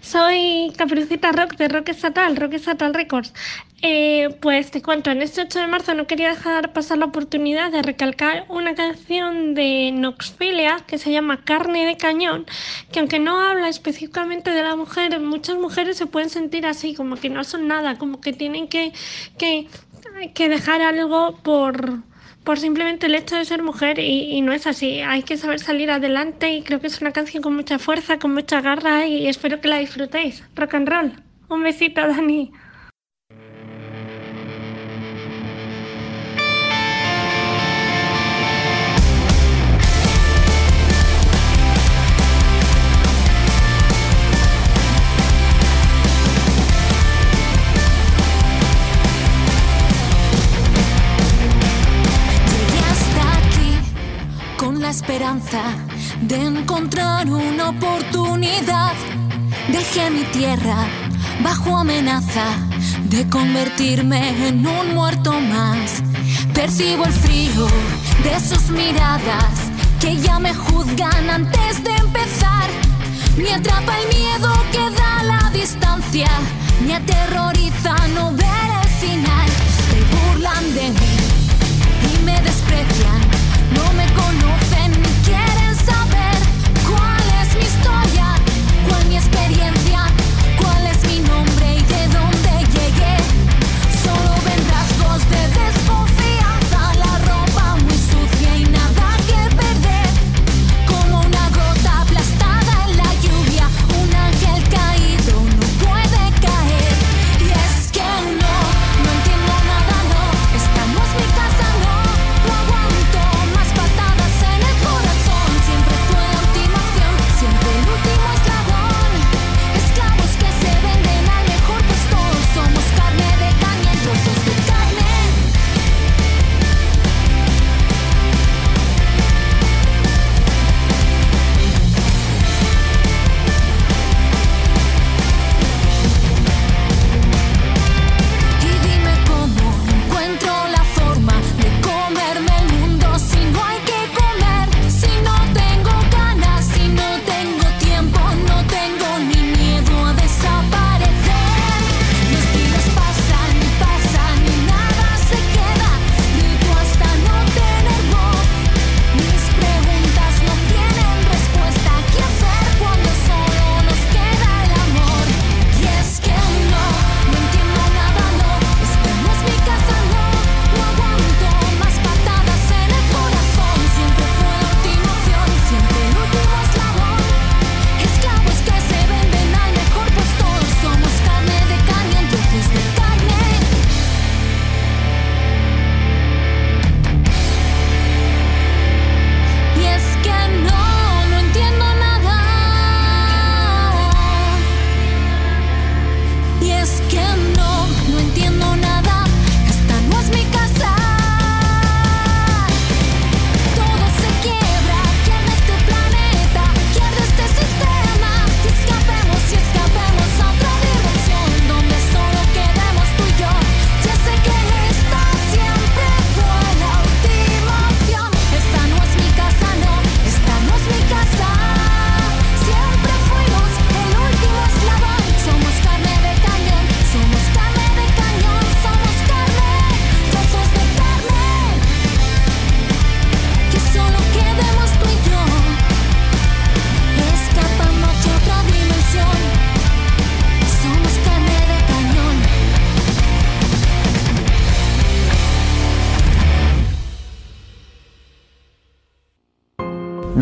Soy Caperucita Rock de Rock Estatal, Rock Estatal Records. Eh, pues te cuento, en este 8 de marzo no quería dejar pasar la oportunidad de recalcar una canción de Noxfilia que se llama Carne de Cañón, que aunque no habla específicamente de la mujer, muchas mujeres se pueden sentir así, como que no son nada, como que tienen que, que, que dejar algo por, por simplemente el hecho de ser mujer y, y no es así. Hay que saber salir adelante y creo que es una canción con mucha fuerza, con mucha garra y espero que la disfrutéis. Rock and roll. Un besito, Dani. De encontrar una oportunidad. Dejé mi tierra bajo amenaza de convertirme en un muerto más. Percibo el frío de sus miradas que ya me juzgan antes de empezar. Me atrapa el miedo que da la distancia, me aterroriza no ver el final. Se burlan de mí y me desprecian. No me conocen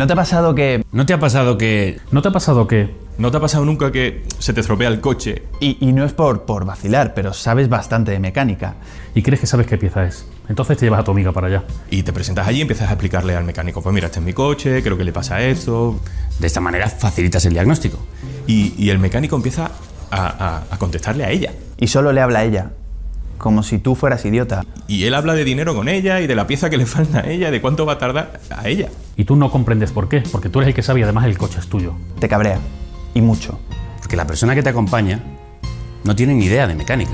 ¿No te ha pasado que... ¿No te ha pasado que... ¿No te ha pasado que... ¿No te ha pasado nunca que se te estropea el coche? Y, y no es por, por vacilar, pero sabes bastante de mecánica. Y crees que sabes qué pieza es. Entonces te llevas a tu amiga para allá. Y te presentas allí y empiezas a explicarle al mecánico, pues mira, este es mi coche, creo que le pasa esto. De esta manera facilitas el diagnóstico. Y, y el mecánico empieza a, a- a contestarle a ella. Y solo le habla a ella. Como si tú fueras idiota. Y él habla de dinero con ella y de la pieza que le falta a ella, de cuánto va a tardar a ella. Y tú no comprendes por qué, porque tú eres el que sabe y además el coche es tuyo. Te cabrea. Y mucho. Porque la persona que te acompaña no tiene ni idea de mecánica.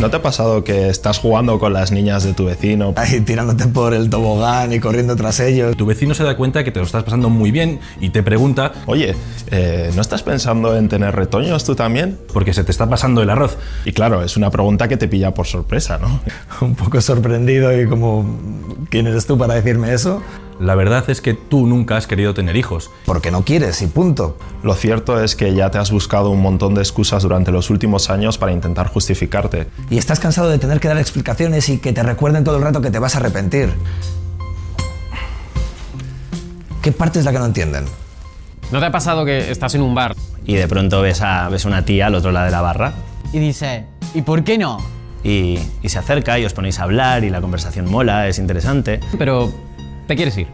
¿No te ha pasado que estás jugando con las niñas de tu vecino? Ahí tirándote por el tobogán y corriendo tras ellos. Tu vecino se da cuenta que te lo estás pasando muy bien y te pregunta, Oye, eh, ¿no estás pensando en tener retoños tú también? porque se te está pasando el arroz. Y claro, es una pregunta que te pilla por sorpresa, ¿no? Un poco sorprendido y como, ¿quién eres tú para decirme eso? La verdad es que tú nunca has querido tener hijos. Porque no quieres y punto. Lo cierto es que ya te has buscado un montón de excusas durante los últimos años para intentar justificarte. Y estás cansado de tener que dar explicaciones y que te recuerden todo el rato que te vas a arrepentir. ¿Qué parte es la que no entienden? ¿No te ha pasado que estás en un bar y de pronto ves a ves una tía al otro lado de la barra Y dice, ¿y por qué no? y, y se acerca y os ponéis a hablar y la conversación mola, es interesante. Pero te quieres ir.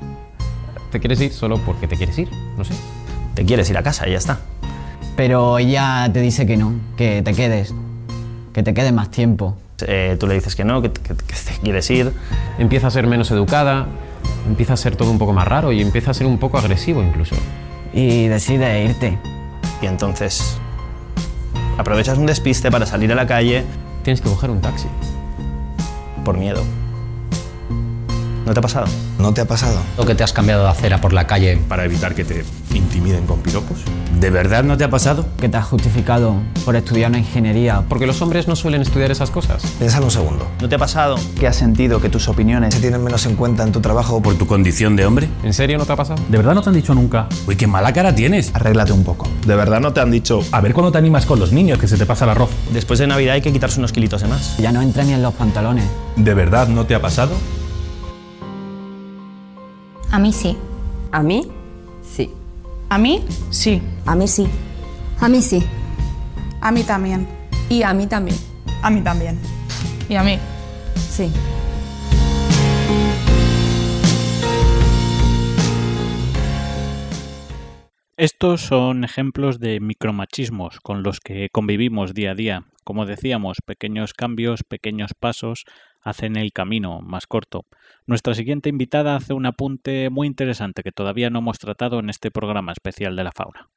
Te quieres ir solo porque te quieres ir, no sé. Te quieres ir a casa y ya está. Pero ella te dice que no, que te quedes, que te quedes más tiempo. Eh, tú le dices que no, que, que- que te quieres ir. Empieza a ser menos educada, empieza a ser todo un poco más raro y empieza a ser un poco agresivo incluso. Y decides irte. Y entonces aprovechas un despiste para salir a la calle Tienes que coger un taxi. por miedo. ¿No te ha pasado? ¿No te ha pasado? ¿O que te has cambiado de acera por la calle? Para evitar que te intimiden con piropos. ¿De verdad no te ha pasado? Que te has justificado por estudiar una ingeniería. Porque los hombres no suelen estudiar esas cosas. Piénsalo un segundo. ¿No te ha pasado? ¿Qué has sentido que tus opiniones se tienen menos en cuenta en tu trabajo? ¿Por tu condición de hombre? ¿En serio no te ha pasado? ¿De verdad no te han dicho nunca? Uy, qué mala cara tienes. Arréglate un poco. ¿De verdad no te han dicho, A ver cuándo te animas con los niños, que se te pasa el arroz. Después de Navidad hay que quitarse unos kilitos de más. Ya no entra ni en los pantalones. ¿De verdad no te ha pasado? A mí sí. ¿A mí? Sí. ¿A mí? Sí. A mí sí. A mí sí. A mí también. Y a mí también. A mí también. Y a mí. Sí. Estos son ejemplos de micromachismos con los que convivimos día a día. Como decíamos, pequeños cambios, pequeños pasos hacen el camino más corto. Nuestra siguiente invitada hace un apunte muy interesante que todavía no hemos tratado en este programa especial de la fauna.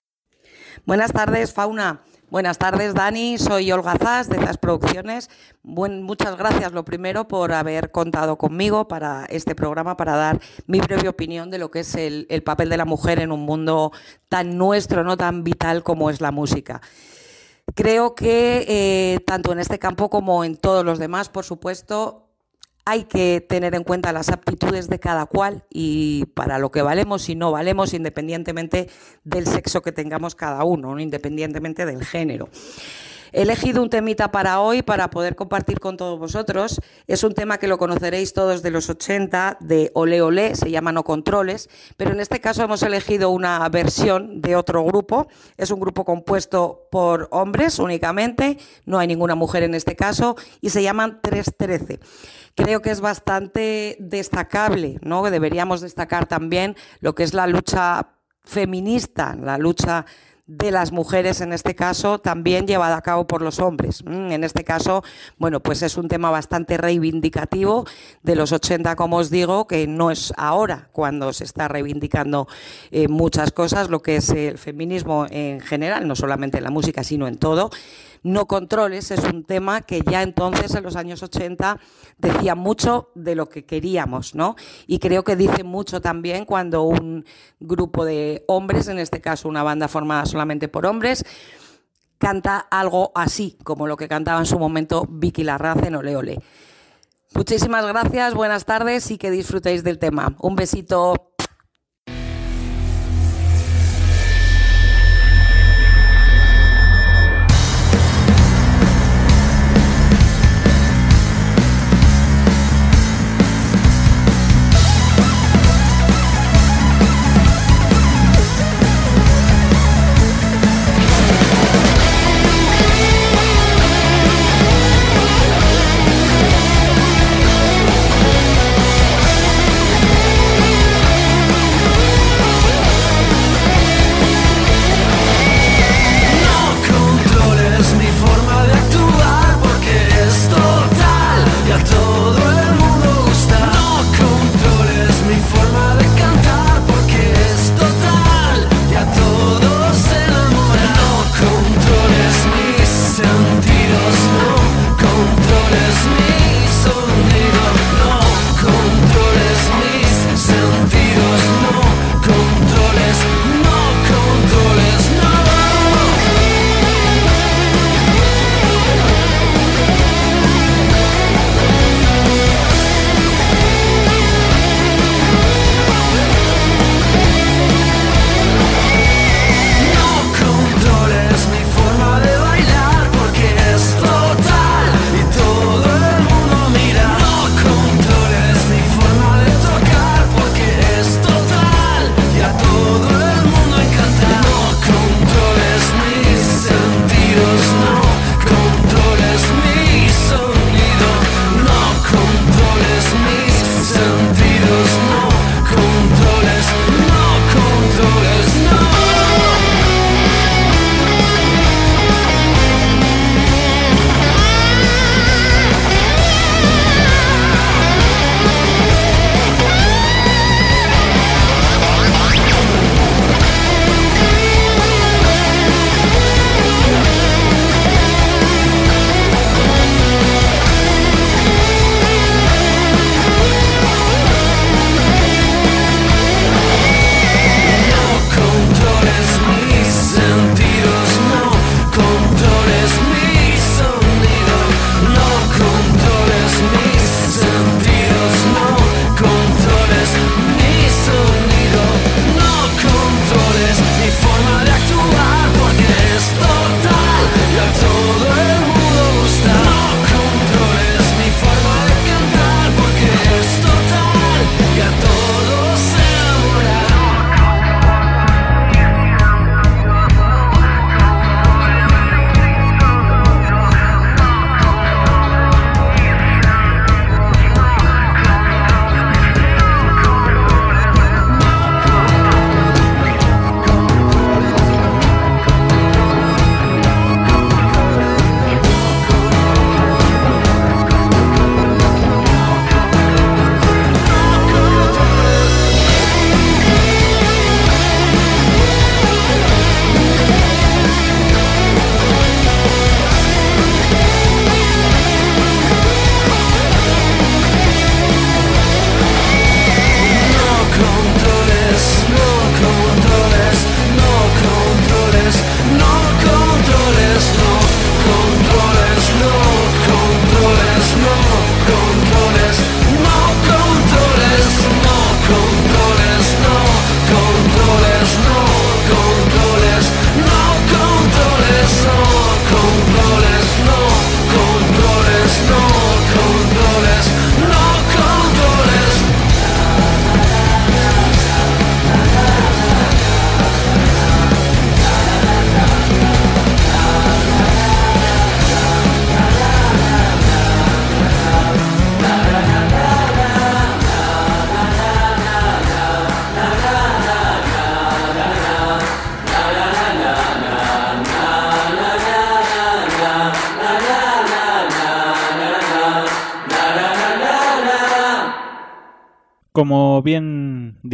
Buenas tardes, Fauna. Buenas tardes, Dani. Soy Olga Zas de Zas Producciones. Muchas gracias, lo primero, por haber contado conmigo para este programa, para dar mi breve opinión de lo que es el, el papel de la mujer en un mundo tan nuestro, no tan vital como es la música. Creo que eh, tanto en este campo como en todos los demás, por supuesto, hay que tener en cuenta las aptitudes de cada cual y para lo que valemos y no valemos, independientemente del sexo que tengamos cada uno, ¿no? independientemente del género. He elegido un temita para hoy para poder compartir con todos vosotros. Es un tema que lo conoceréis todos de los 80, de Ole Ole, se llama No Controles, pero en este caso hemos elegido una versión de otro grupo. Es un grupo compuesto por hombres únicamente, no hay ninguna mujer en este caso, y se llaman 313 creo que es bastante destacable, ¿no? Deberíamos destacar también lo que es la lucha feminista, la lucha de las mujeres en este caso, también llevada a cabo por los hombres. Mm, En este caso, bueno, pues es un tema bastante reivindicativo de los 80, como os digo, que no es ahora cuando se está reivindicando eh, muchas cosas, lo que es el feminismo en general, no solamente en la música, sino en todo. No controles es un tema que ya entonces, en los años 80, decía mucho de lo que queríamos, ¿no? Y creo que dice mucho también cuando un grupo de hombres, en este caso una banda formada solamente por hombres, canta algo así, como lo que cantaba en su momento Vicky Larraz en Ole Ole. Muchísimas gracias, buenas tardes y que disfrutéis del tema. Un besito.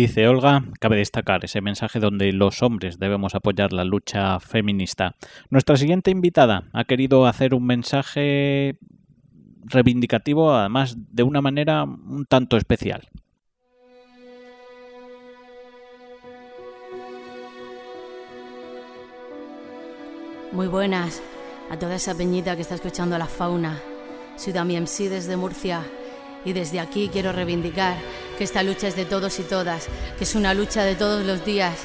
Dice Olga, cabe destacar ese mensaje donde los hombres debemos apoyar la lucha feminista. Nuestra siguiente invitada ha querido hacer un mensaje reivindicativo, además de una manera un tanto especial. Muy buenas a toda esa peñita que está escuchando la fauna. Soy Dami MC desde Murcia y desde aquí quiero reivindicar que esta lucha es de todos y todas, que es una lucha de todos los días,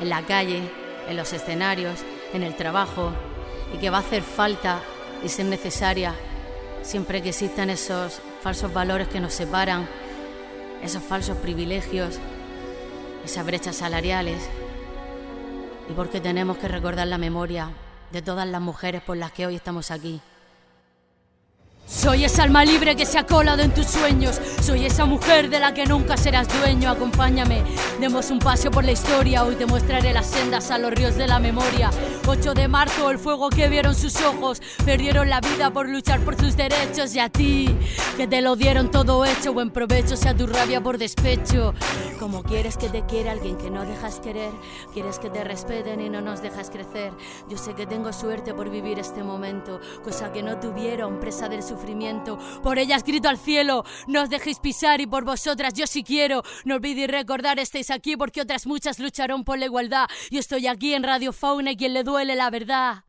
en la calle, en los escenarios, en el trabajo y que va a hacer falta y ser necesaria siempre que existan esos falsos valores que nos separan, esos falsos privilegios, esas brechas salariales y porque tenemos que recordar la memoria de todas las mujeres por las que hoy estamos aquí. Soy esa alma libre que se ha colado en tus sueños. Soy esa mujer de la que nunca serás dueño. Acompáñame, demos un paseo por la historia. Hoy te mostraré las sendas a los ríos de la memoria. 8 de marzo, el fuego que vieron sus ojos. Perdieron la vida por luchar por sus derechos. Y a ti, que te lo dieron todo hecho. Buen provecho sea tu rabia por despecho. Como quieres que te quiera alguien que no dejas querer. Quieres que te respeten y no nos dejas crecer. Yo sé que tengo suerte por vivir este momento. Cosa que no tuvieron, presa del Por ellas grito al cielo, no os dejéis pisar y por vosotras yo sí quiero. No olvidéis recordar, estáis aquí porque otras muchas lucharon por la igualdad. Yo estoy aquí en Radio Fauna y quien le duele la verdad.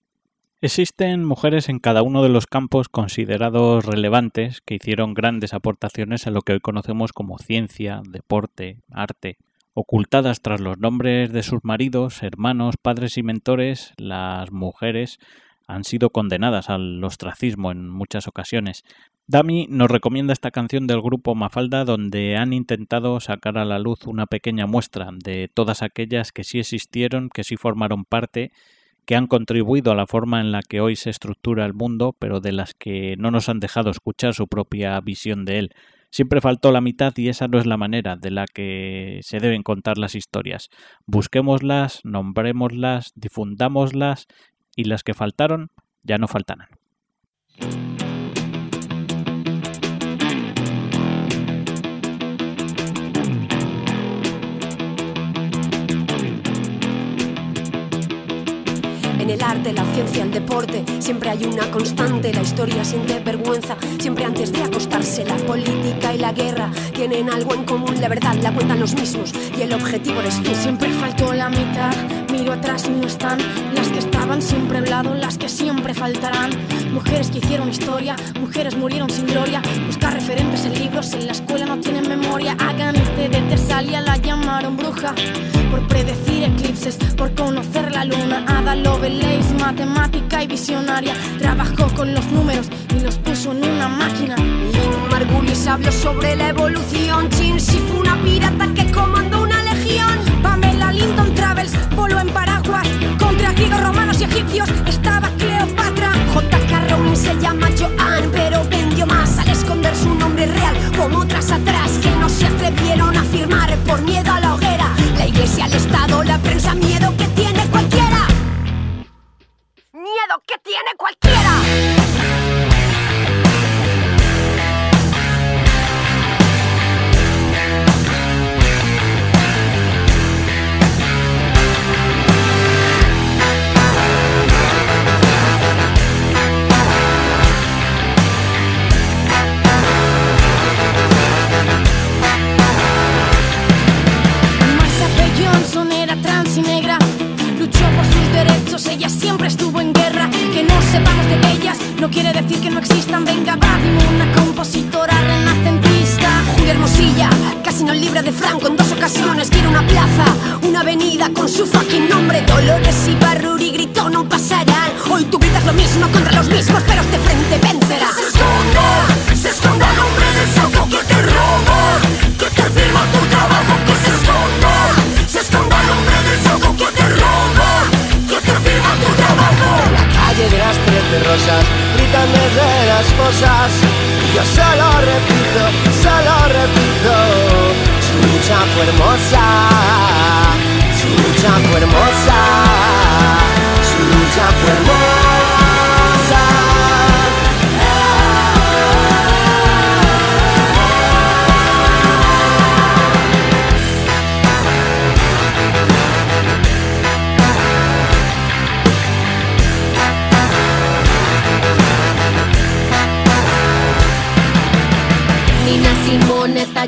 Existen mujeres en cada uno de los campos considerados relevantes que hicieron grandes aportaciones a lo que hoy conocemos como ciencia, deporte, arte. Ocultadas tras los nombres de sus maridos, hermanos, padres y mentores, las mujeres han sido condenadas al ostracismo en muchas ocasiones. Dami nos recomienda esta canción del grupo Mafalda donde han intentado sacar a la luz una pequeña muestra de todas aquellas que sí existieron, que sí formaron parte, que han contribuido a la forma en la que hoy se estructura el mundo, pero de las que no nos han dejado escuchar su propia visión de él. Siempre faltó la mitad y esa no es la manera de la que se deben contar las historias. Busquémoslas, nombrémoslas, difundámoslas y las que faltaron ya no faltarán. En el arte, la ciencia, el deporte, siempre hay una constante. La historia siente vergüenza, siempre antes de acostarse. La política y la guerra tienen algo en común. La verdad la cuentan los mismos y el objetivo eres tú. Siempre faltó la mitad, miro atrás y no están. Las que estaban siempre al lado, las que siempre faltarán. Mujeres que hicieron historia, mujeres murieron sin gloria. Buscar referentes en libros, en la escuela no tienen memoria. Hagan este de Tesalia, la llamaron bruja. Por predecir eclipses, por conocer la luna. Ada Lovelace, matemática y visionaria. Trabajó con los números y los puso en una máquina. Lynn Margulis habló sobre la evolución. Chin si fue una pirata que comandó una legión. Pamela Linton Travels voló en paraguas contra griegos, romanos y egipcios. Estaba Cleopatra. J.K. Rowling se llama Joan, pero vendió más al esconder su nombre real. Como otras atrás que no se atrevieron a firmar por miedo a. La iglesia, el Estado, la prensa, miedo que tiene cualquiera. Miedo que tiene cualquiera. Trans y negra. Luchó por sus derechos, ella siempre estuvo en guerra. Que no sepamos de ellas no quiere decir que no existan. Venga, va, una compositora renacentista. Julia Hermosilla, casi no libre de Franco en dos ocasiones. Quiere una plaza, una avenida con su fucking nombre. Dolores y Barruri gritó, no pasarán. Hoy tú gritas lo mismo contra los mismos, pero este frente vencerá. Se esconda, se esconda el hombre del saco que te roba, que te firma de rosas gritan desde las fosas. Yo solo repito, solo repito. Su lucha fue hermosa su lucha fue hermosa su lucha fue hermosa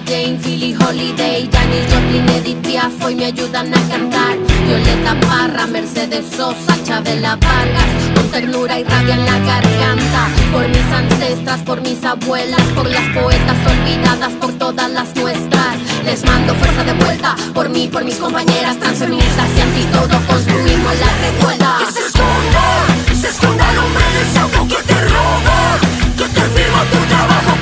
Jane, Billie Holiday, Janis Joplin, Edith Piaf hoy me ayudan a cantar. Violeta Parra, Mercedes Sosa, Chabela Vargas, con ternura y rabia en la garganta. Por mis ancestras, por mis abuelas, por las poetas olvidadas, por todas las nuestras. Les mando fuerza de vuelta, por mí, por mis compañeras transfeministas y anti todo construimos la revuelta. Que se esconda, se esconda el hombre del que te roba, que te firma tu trabajo,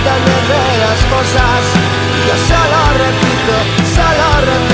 gritan desde las cosas. Yo solo repito, solo repito,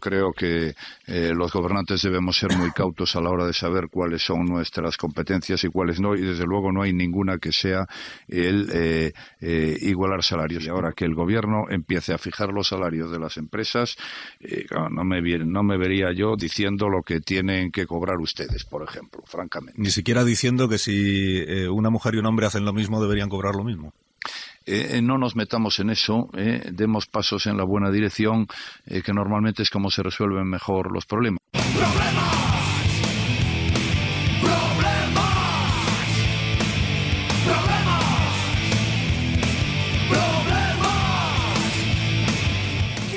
creo que eh, los gobernantes debemos ser muy cautos a la hora de saber cuáles son nuestras competencias y cuáles no, y desde luego no hay ninguna que sea el eh, eh, igualar salarios. Y ahora que el gobierno empiece a fijar los salarios de las empresas, eh, no, me, no me vería yo diciendo lo que tienen que cobrar ustedes, por ejemplo, francamente. Ni siquiera diciendo que si una mujer y un hombre hacen lo mismo deberían cobrar lo mismo. Eh, eh, no nos metamos en eso, eh, demos pasos en la buena dirección, eh, que normalmente es como se resuelven mejor los problemas.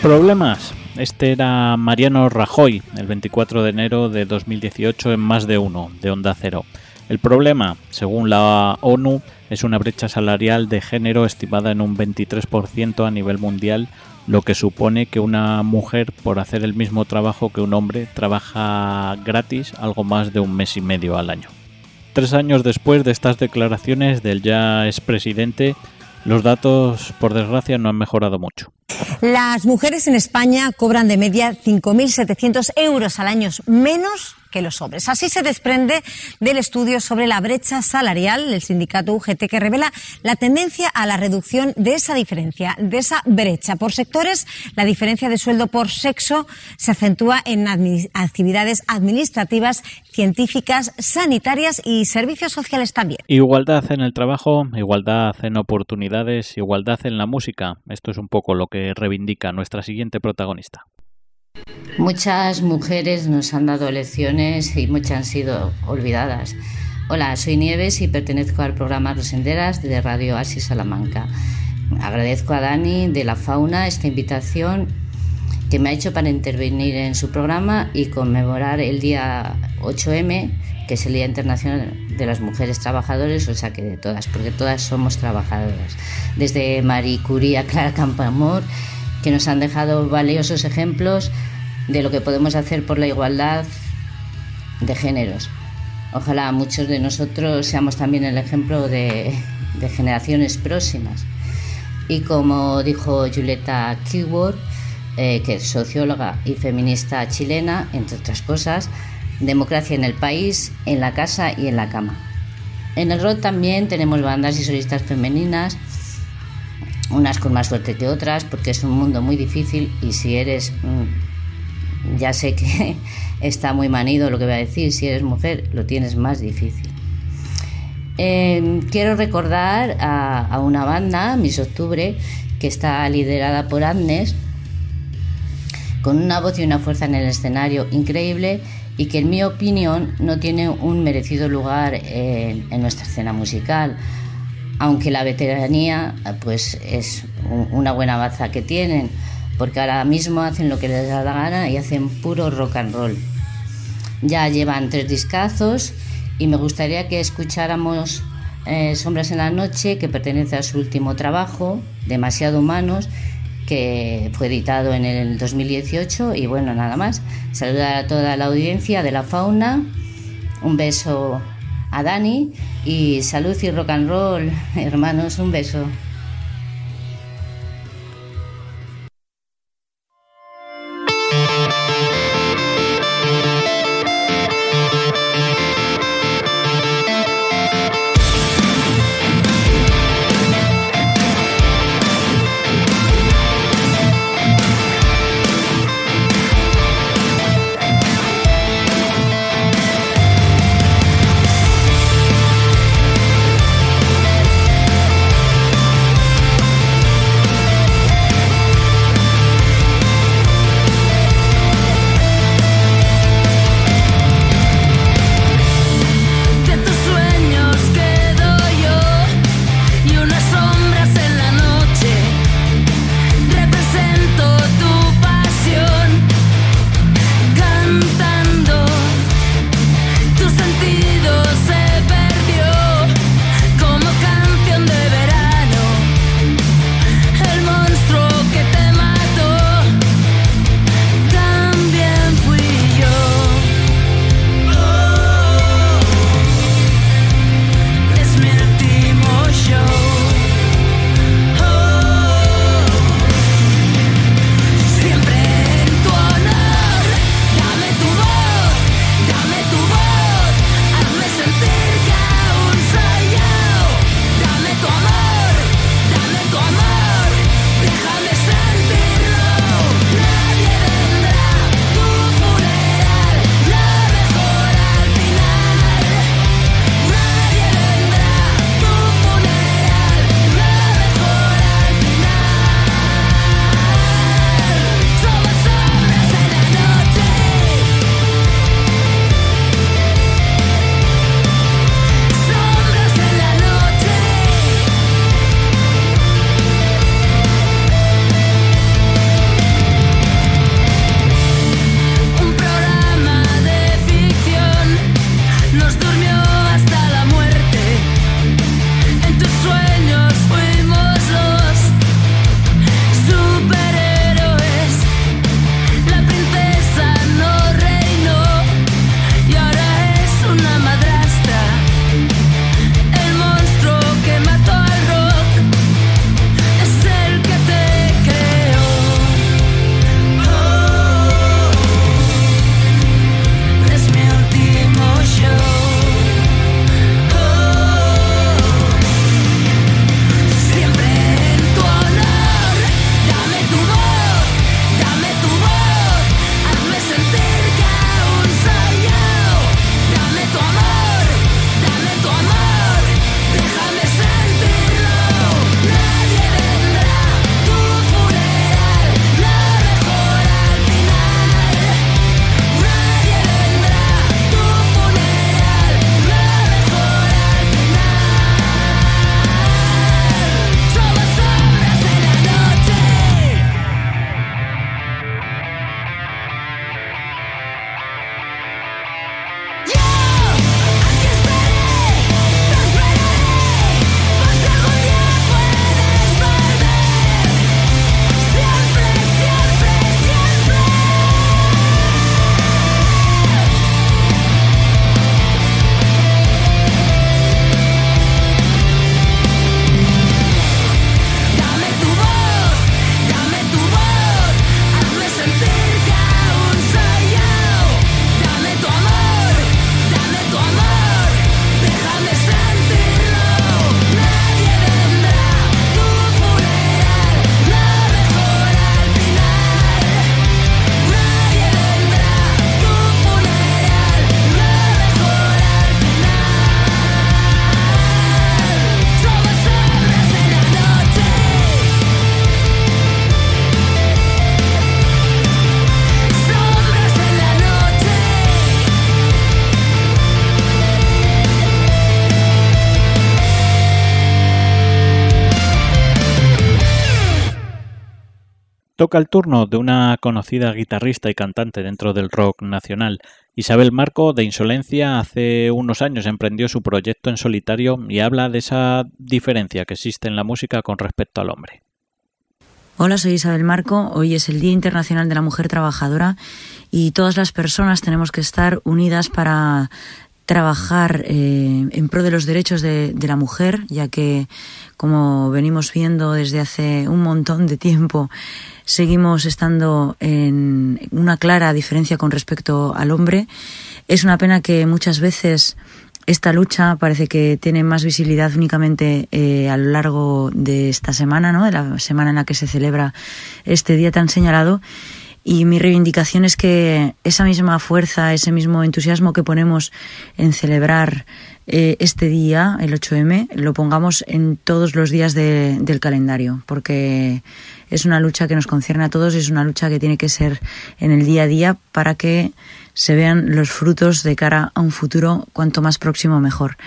Problemas. Este era Mariano Rajoy, el 24 de enero de 2018 en Más de Uno, de Onda Cero. El problema, según la ONU, es una brecha salarial de género estimada en un 23% a nivel mundial, lo que supone que una mujer, por hacer el mismo trabajo que un hombre, trabaja gratis algo más de un mes y medio al año. Tres años después de estas declaraciones del ya expresidente, los datos, por desgracia, no han mejorado mucho. Las mujeres en España cobran de media 5.700 euros al año menos que los hombres. Así se desprende del estudio sobre la brecha salarial del sindicato UGT que revela la tendencia a la reducción de esa diferencia, de esa brecha. Por sectores, la diferencia de sueldo por sexo se acentúa en actividades administrativas, científicas, sanitarias y servicios sociales también. Igualdad en el trabajo, igualdad en oportunidades, igualdad en la música. Esto es un poco lo que reivindica nuestra siguiente protagonista. Muchas mujeres nos han dado lecciones y muchas han sido olvidadas. Hola, soy Nieves y pertenezco al programa Rosenderas de Radio Asis Salamanca. Agradezco a Dani de la Fauna esta invitación que me ha hecho para intervenir en su programa y conmemorar el día 8M, que es el Día Internacional de las Mujeres Trabajadoras, o sea que de todas, porque todas somos trabajadoras. Desde Marie Curie a Clara Campoamor, que nos han dejado valiosos ejemplos de lo que podemos hacer por la igualdad de géneros. Ojalá muchos de nosotros seamos también el ejemplo de, de generaciones próximas. Y como dijo Julieta Keyword, eh, que es socióloga y feminista chilena, entre otras cosas, democracia en el país, en la casa y en la cama. En el rock también tenemos bandas y solistas femeninas, unas con más suerte que otras, porque es un mundo muy difícil y si eres, mm, ya sé que está muy manido lo que voy a decir, si eres mujer lo tienes más difícil. Eh, quiero recordar a, a una banda, Miss Octubre, que está liderada por Agnes, con una voz y una fuerza en el escenario increíble y que en mi opinión no tiene un merecido lugar eh, en, nuestra escena musical. Aunque la veteranía pues es una buena baza que tienen, porque ahora mismo hacen lo que les da la gana y hacen puro rock and roll. Ya llevan tres discazos y me gustaría que escucháramos eh, Sombras en la Noche, que pertenece a su último trabajo, Demasiado Humanos, que fue editado en el 2018 y bueno, nada más. Saludar a toda la audiencia de la fauna, un beso a Dani y salud y rock and roll, hermanos, un beso. toca el turno de una conocida guitarrista y cantante dentro del rock nacional. Isabel Marco, de Insolencia, hace unos años emprendió su proyecto en solitario y habla de esa diferencia que existe en la música con respecto al hombre. Hola, soy Isabel Marco. Hoy es el Día Internacional de la Mujer Trabajadora y todas las personas tenemos que estar unidas para trabajar eh, en pro de los derechos de, la mujer, ya que, como venimos viendo desde hace un montón de tiempo, seguimos estando en una clara diferencia con respecto al hombre. Es una pena que muchas veces esta lucha parece que tiene más visibilidad únicamente eh, a lo largo de esta semana, ¿no? de la semana en la que se celebra este día tan señalado. Y mi reivindicación es que esa misma fuerza, ese mismo entusiasmo que ponemos en celebrar eh, este día, el 8M, lo pongamos en todos los días de- del calendario, porque es una lucha que nos concierne a todos y es una lucha que tiene que ser en el día a día para que se vean los frutos de cara a un futuro cuanto más próximo mejor.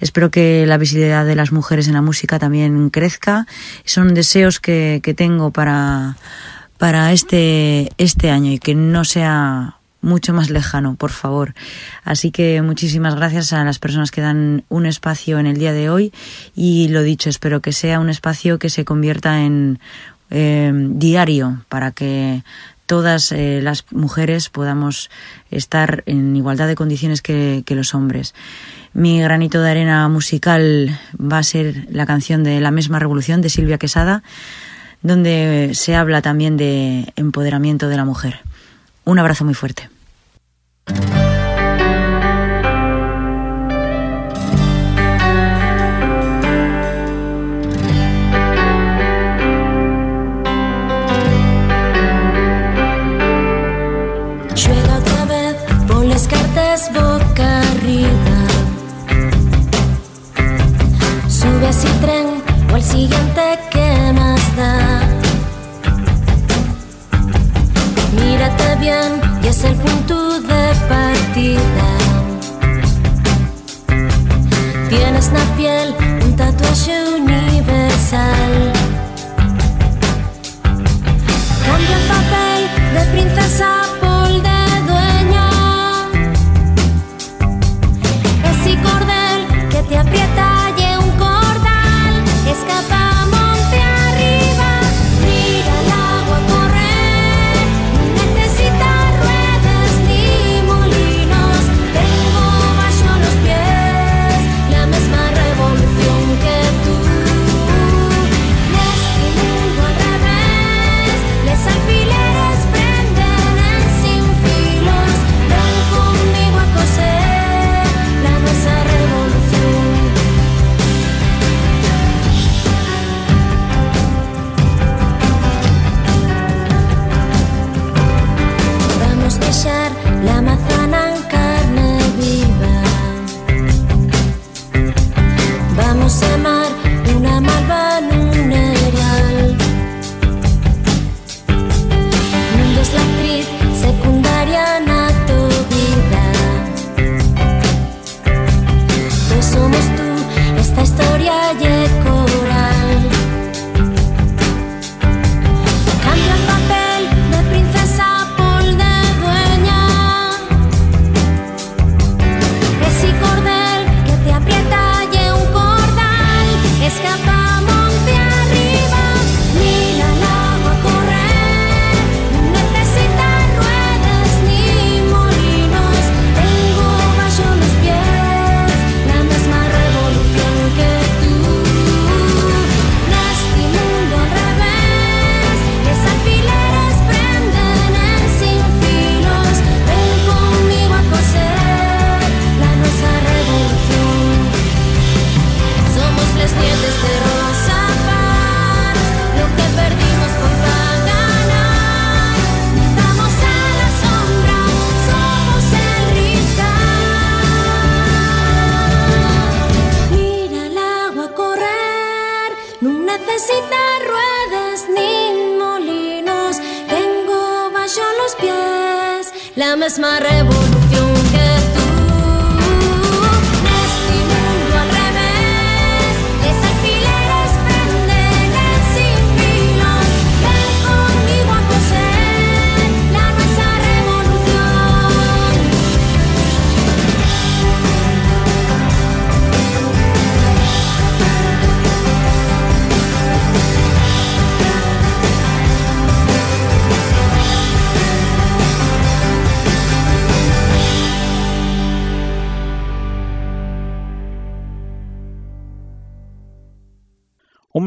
Espero que la visibilidad de las mujeres en la música también crezca. Son deseos que, que tengo para, para este, este año y que no sea mucho más lejano, por favor. Así que muchísimas gracias a las personas que dan un espacio en el día de hoy y lo dicho, espero que sea un espacio que se convierta en eh, diario para que todas eh, las mujeres podamos estar en igualdad de condiciones que, que los hombres. Mi granito de arena musical va a ser la canción de La misma revolución de Silvia Quesada, donde se habla también de empoderamiento de la mujer. Un abrazo muy fuerte. Juega otra vez, pon las cartas boca arriba. Sube a ese tren o al siguiente que Mírate bien y es el punto de partida. Tienes la piel un tatuaje universal. Cambia el papel de princesa historia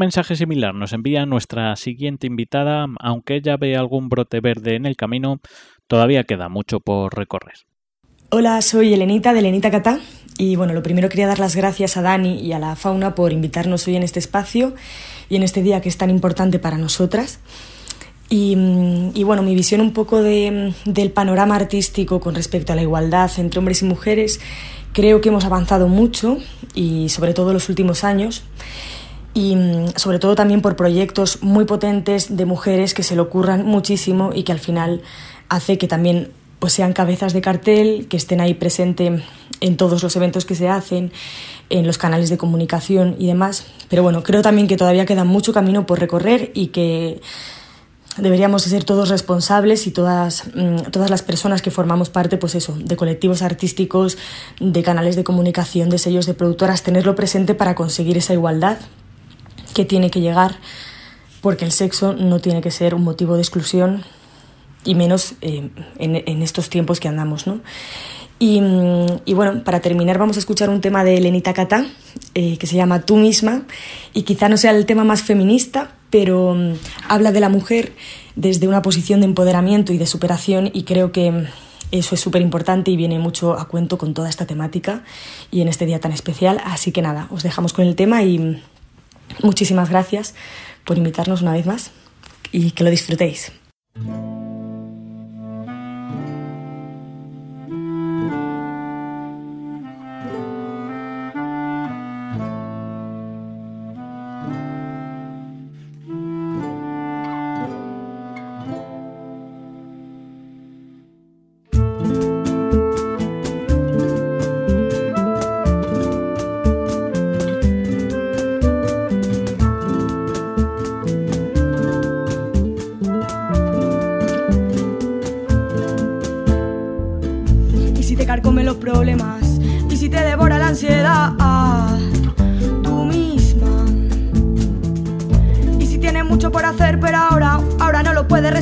mensaje similar nos envía nuestra siguiente invitada, aunque ella ve algún brote verde en el camino, todavía queda mucho por recorrer. Hola, soy Elenita de Elenita Catá y bueno, lo primero quería dar las gracias a Dani y a la Fauna por invitarnos hoy en este espacio y en este día que es tan importante para nosotras. Y, mm, bueno, mi visión un poco de- del panorama artístico con respecto a la igualdad entre hombres y mujeres, creo que hemos avanzado mucho y sobre todo en los últimos años y mm, sobre todo también por proyectos muy potentes de mujeres que se le ocurran muchísimo y que al final hace que también pues sean cabezas de cartel, que estén ahí presente en todos los eventos que se hacen, en los canales de comunicación y demás. Pero bueno, creo también que todavía queda mucho camino por recorrer y que deberíamos de ser todos responsables y todas, mm, todas las personas que formamos parte, pues eso, de colectivos artísticos, de canales de comunicación, de sellos de productoras, tenerlo presente para conseguir esa igualdad que tiene que llegar, porque el sexo no tiene que ser un motivo de exclusión y menos eh, en, estos tiempos que andamos, ¿no? Y, mm, y bueno, para terminar vamos a escuchar un tema de Lenita Catá eh, que se llama Tú misma y quizá no sea el tema más feminista, pero mm, habla de la mujer desde una posición de empoderamiento y de superación y creo que mm, eso es súper importante y viene mucho a cuento con toda esta temática y en este día tan especial. Así que nada, os dejamos con el tema y muchísimas gracias por invitarnos una vez más y que lo disfrutéis.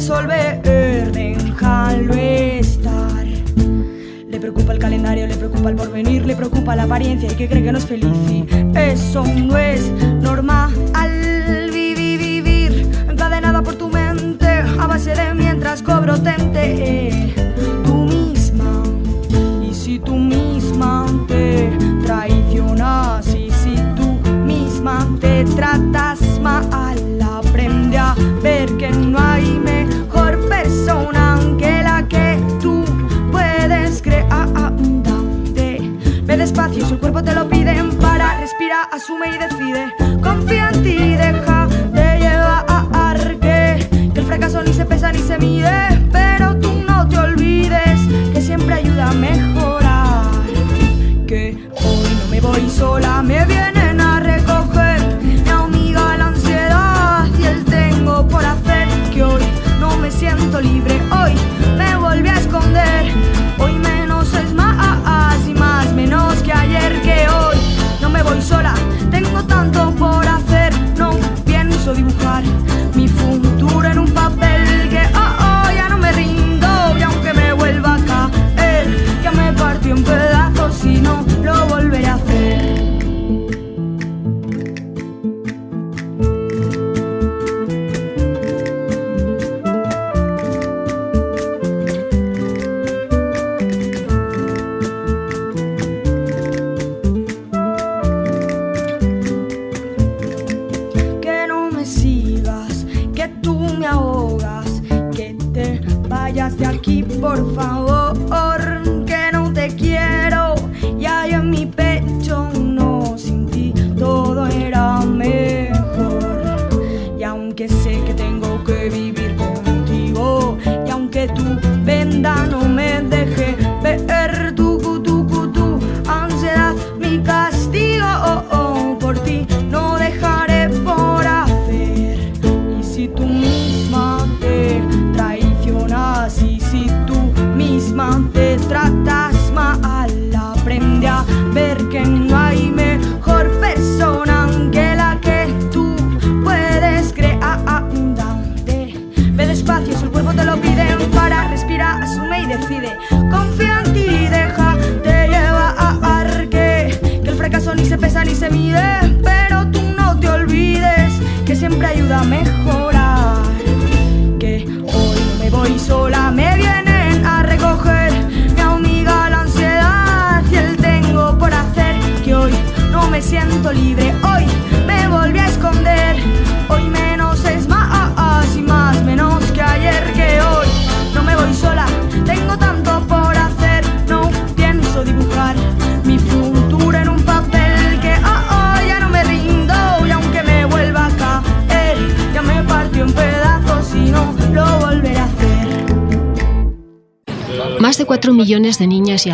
Resolver, déjalo estar. Le preocupa el calendario, le preocupa el porvenir, le preocupa la apariencia y que cree que no es feliz. Y eso no es normal. Vivir, vivir, encadenada por tu mente, a base de mientras cobro tente. Tú misma. Y si tú misma te traicionas y si tú misma te tratas mal, si el cuerpo te lo piden para respira, asume y decide. Confía en ti, deja de llevar que, que el fracaso ni se pesa ni se mide, pero tú no te olvides que siempre ayuda a mejorar. Que hoy no me voy sola, me vienen a recoger, me amiga la ansiedad y el tengo por hacer. Que hoy no me siento libre,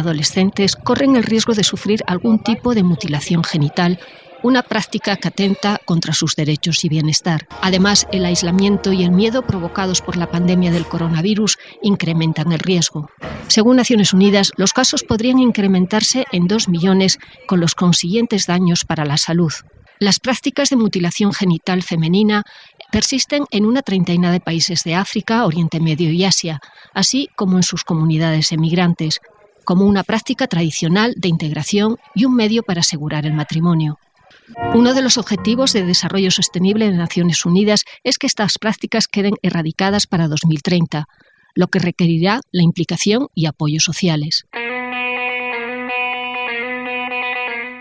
adolescentes corren el riesgo de sufrir algún tipo de mutilación genital, una práctica que atenta contra sus derechos y bienestar. Además, el aislamiento y el miedo provocados por la pandemia del coronavirus incrementan el riesgo. Según Naciones Unidas, los casos podrían incrementarse en 2 millones con los consiguientes daños para la salud. Las prácticas de mutilación genital femenina persisten en una treintena de países de África, Oriente Medio y Asia, así como en sus comunidades emigrantes, como una práctica tradicional de integración y un medio para asegurar el matrimonio. Uno de los objetivos de desarrollo sostenible de Naciones Unidas es que estas prácticas queden erradicadas para 2030, lo que requerirá la implicación y apoyos sociales.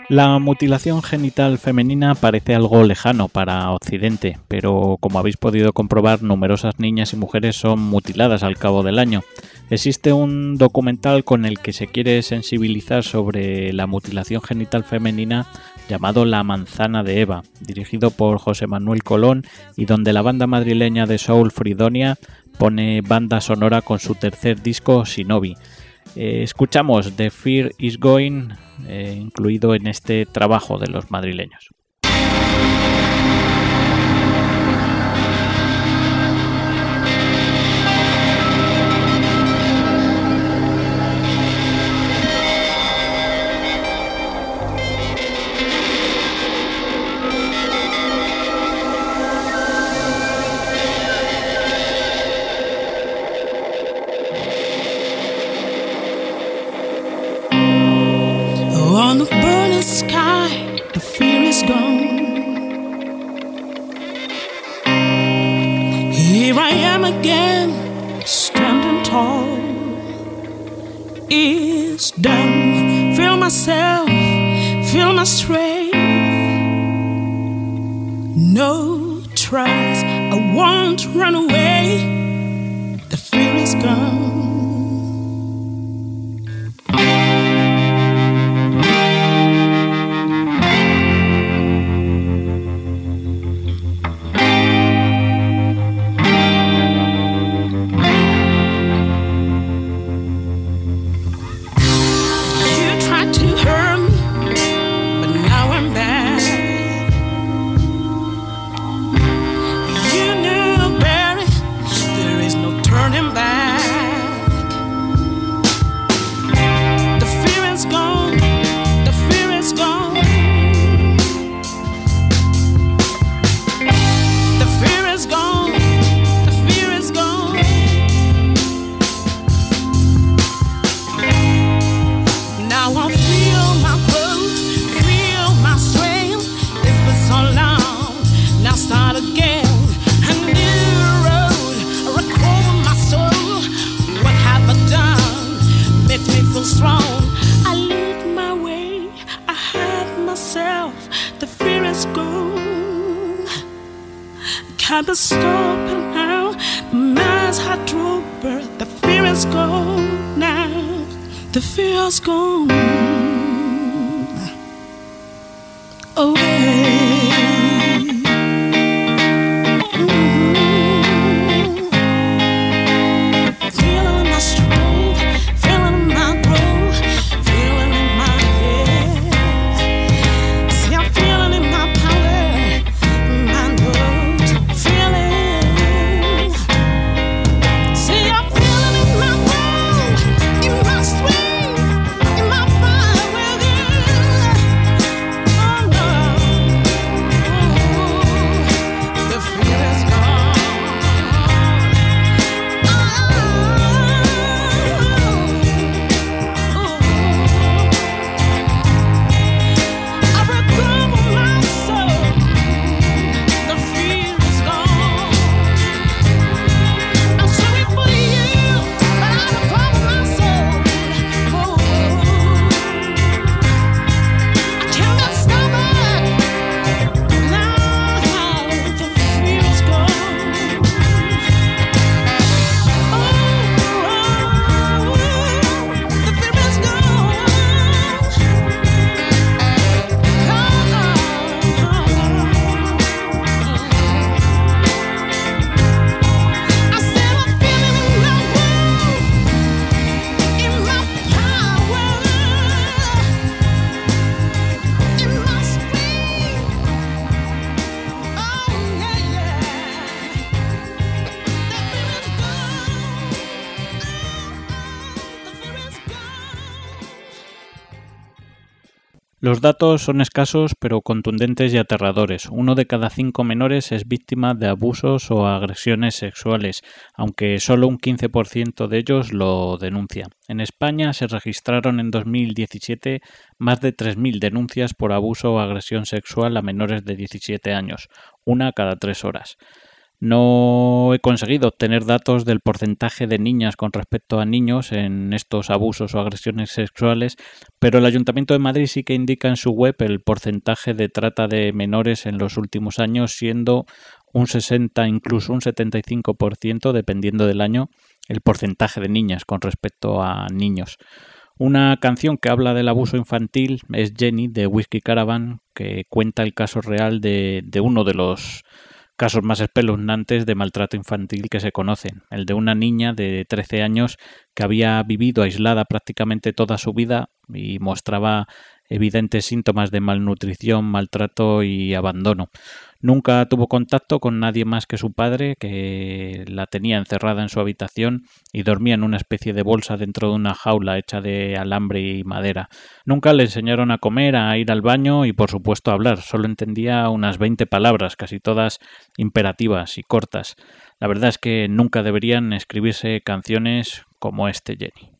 La mutilación genital femenina parece algo lejano para Occidente, pero como habéis podido comprobar, numerosas niñas y mujeres son mutiladas al cabo del año. Existe un documental con el que se quiere sensibilizar sobre la mutilación genital femenina llamado La manzana de Eva, dirigido por José Manuel Colón y donde la banda madrileña de Soul Fridonia pone banda sonora con su tercer disco Shinobi. Eh, escuchamos The Fear is Going, eh, incluido en este trabajo de los madrileños. It's done. Feel myself, feel my strength. No trust, I won't run away. The fear is gone. Stop it now. My eyes had to The fear is gone now. The fear is gone. Datos son escasos pero contundentes y aterradores. Uno de cada cinco menores es víctima de abusos o agresiones sexuales, aunque solo un 15% de ellos lo denuncia. En España se registraron en 2017 más de 3.000 denuncias por abuso o agresión sexual a menores de 17 años, una cada tres horas. No he conseguido obtener datos del porcentaje de niñas con respecto a niños en estos abusos o agresiones sexuales, pero el Ayuntamiento de Madrid sí que indica en su web el porcentaje de trata de menores en los últimos años, siendo un 60, incluso un 75%, dependiendo del año, el porcentaje de niñas con respecto a niños. Una canción que habla del abuso infantil es Jenny de Whiskey Caravan, que cuenta el caso real de, de uno de los casos más espeluznantes de maltrato infantil que se conocen, el de una niña de 13 años que había vivido aislada prácticamente toda su vida y mostraba evidentes síntomas de malnutrición, maltrato y abandono. Nunca tuvo contacto con nadie más que su padre, que la tenía encerrada en su habitación y dormía en una especie de bolsa dentro de una jaula hecha de alambre y madera. Nunca le enseñaron a comer, a ir al baño y por supuesto a hablar. Solo entendía unas 20 palabras, casi todas imperativas y cortas. La verdad es que nunca deberían escribirse canciones como este Jenny.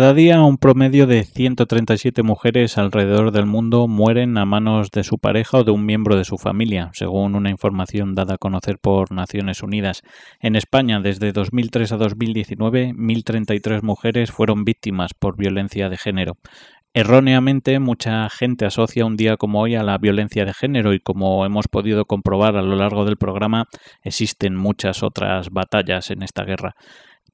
Cada día un promedio de 137 mujeres alrededor del mundo mueren a manos de su pareja o de un miembro de su familia, según una información dada a conocer por Naciones Unidas. En España, desde 2003 a 2019, 1.033 mujeres fueron víctimas por violencia de género. Erróneamente, mucha gente asocia un día como hoy a la violencia de género y como hemos podido comprobar a lo largo del programa, existen muchas otras batallas en esta guerra.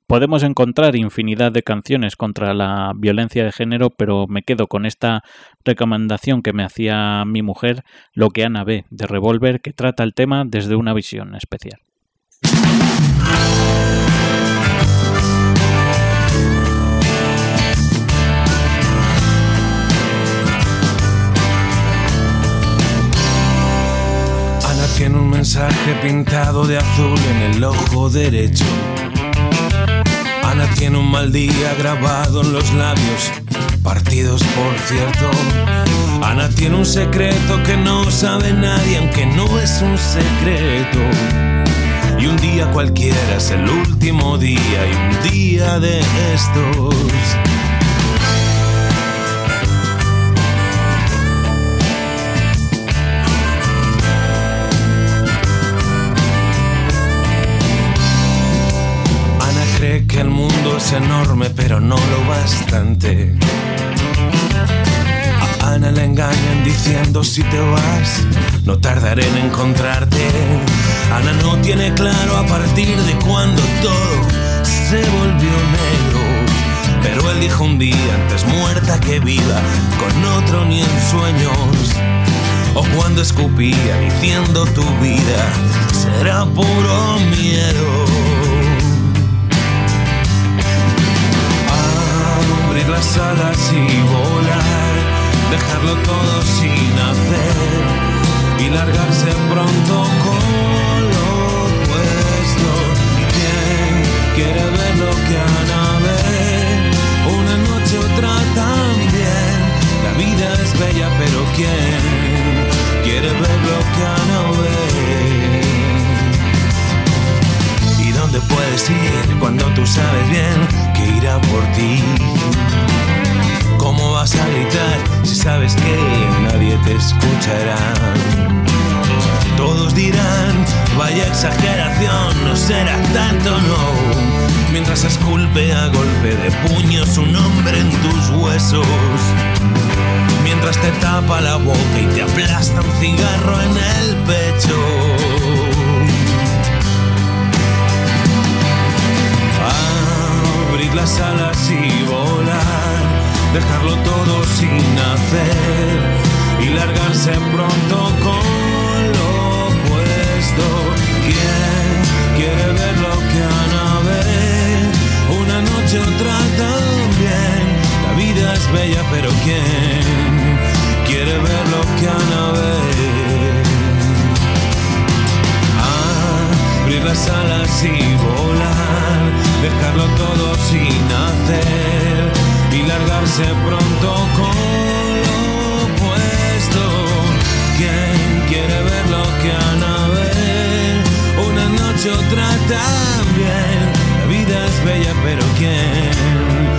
Podemos encontrar infinidad de canciones contra la violencia de género, pero me quedo con esta recomendación que me hacía mi mujer, Lo que Ana ve, de Revolver, que trata el tema desde una visión especial. Ana tiene un mensaje pintado de azul en el ojo derecho. Ana tiene un mal día grabado en los labios, partidos por cierto. Ana tiene un secreto que no sabe nadie, aunque no es un secreto. Y un día cualquiera es el último día y un día de estos. Es enorme, pero no lo bastante. A Ana le engañan diciendo si te vas, no tardaré en encontrarte. Ana no tiene claro a partir de cuándo todo se volvió negro. Pero él dijo un día antes muerta que viva, con otro ni en sueños. O cuando escupía diciendo tu vida será puro miedo. Las y volar, dejarlo todo sin hacer y largarse pronto con lo opuesto. ¿Quién quiere ver lo que Ana ve? Una noche otra también. La vida es bella, pero ¿quién quiere ver lo que Ana ve? ¿Y dónde puedes ir cuando tú sabes bien que irá por ti? ¿Cómo vas a gritar si sabes que nadie te escuchará? Todos dirán, vaya exageración, no será tanto, no. Mientras esculpe a golpe de puño su nombre en tus huesos. Mientras te tapa la boca y te aplasta un cigarro en el pecho. Las alas y volar, dejarlo todo sin hacer y largarse pronto con lo opuesto. ¿Quién quiere ver lo que Ana ve? Una noche otra también. La vida es bella, pero ¿quién quiere ver lo que Ana ve? abrir las alas y volar, dejarlo todo sin hacer y largarse pronto con lo opuesto. ¿Quién quiere ver lo que Ana ve? Una noche otra también. La vida es bella, pero ¿quién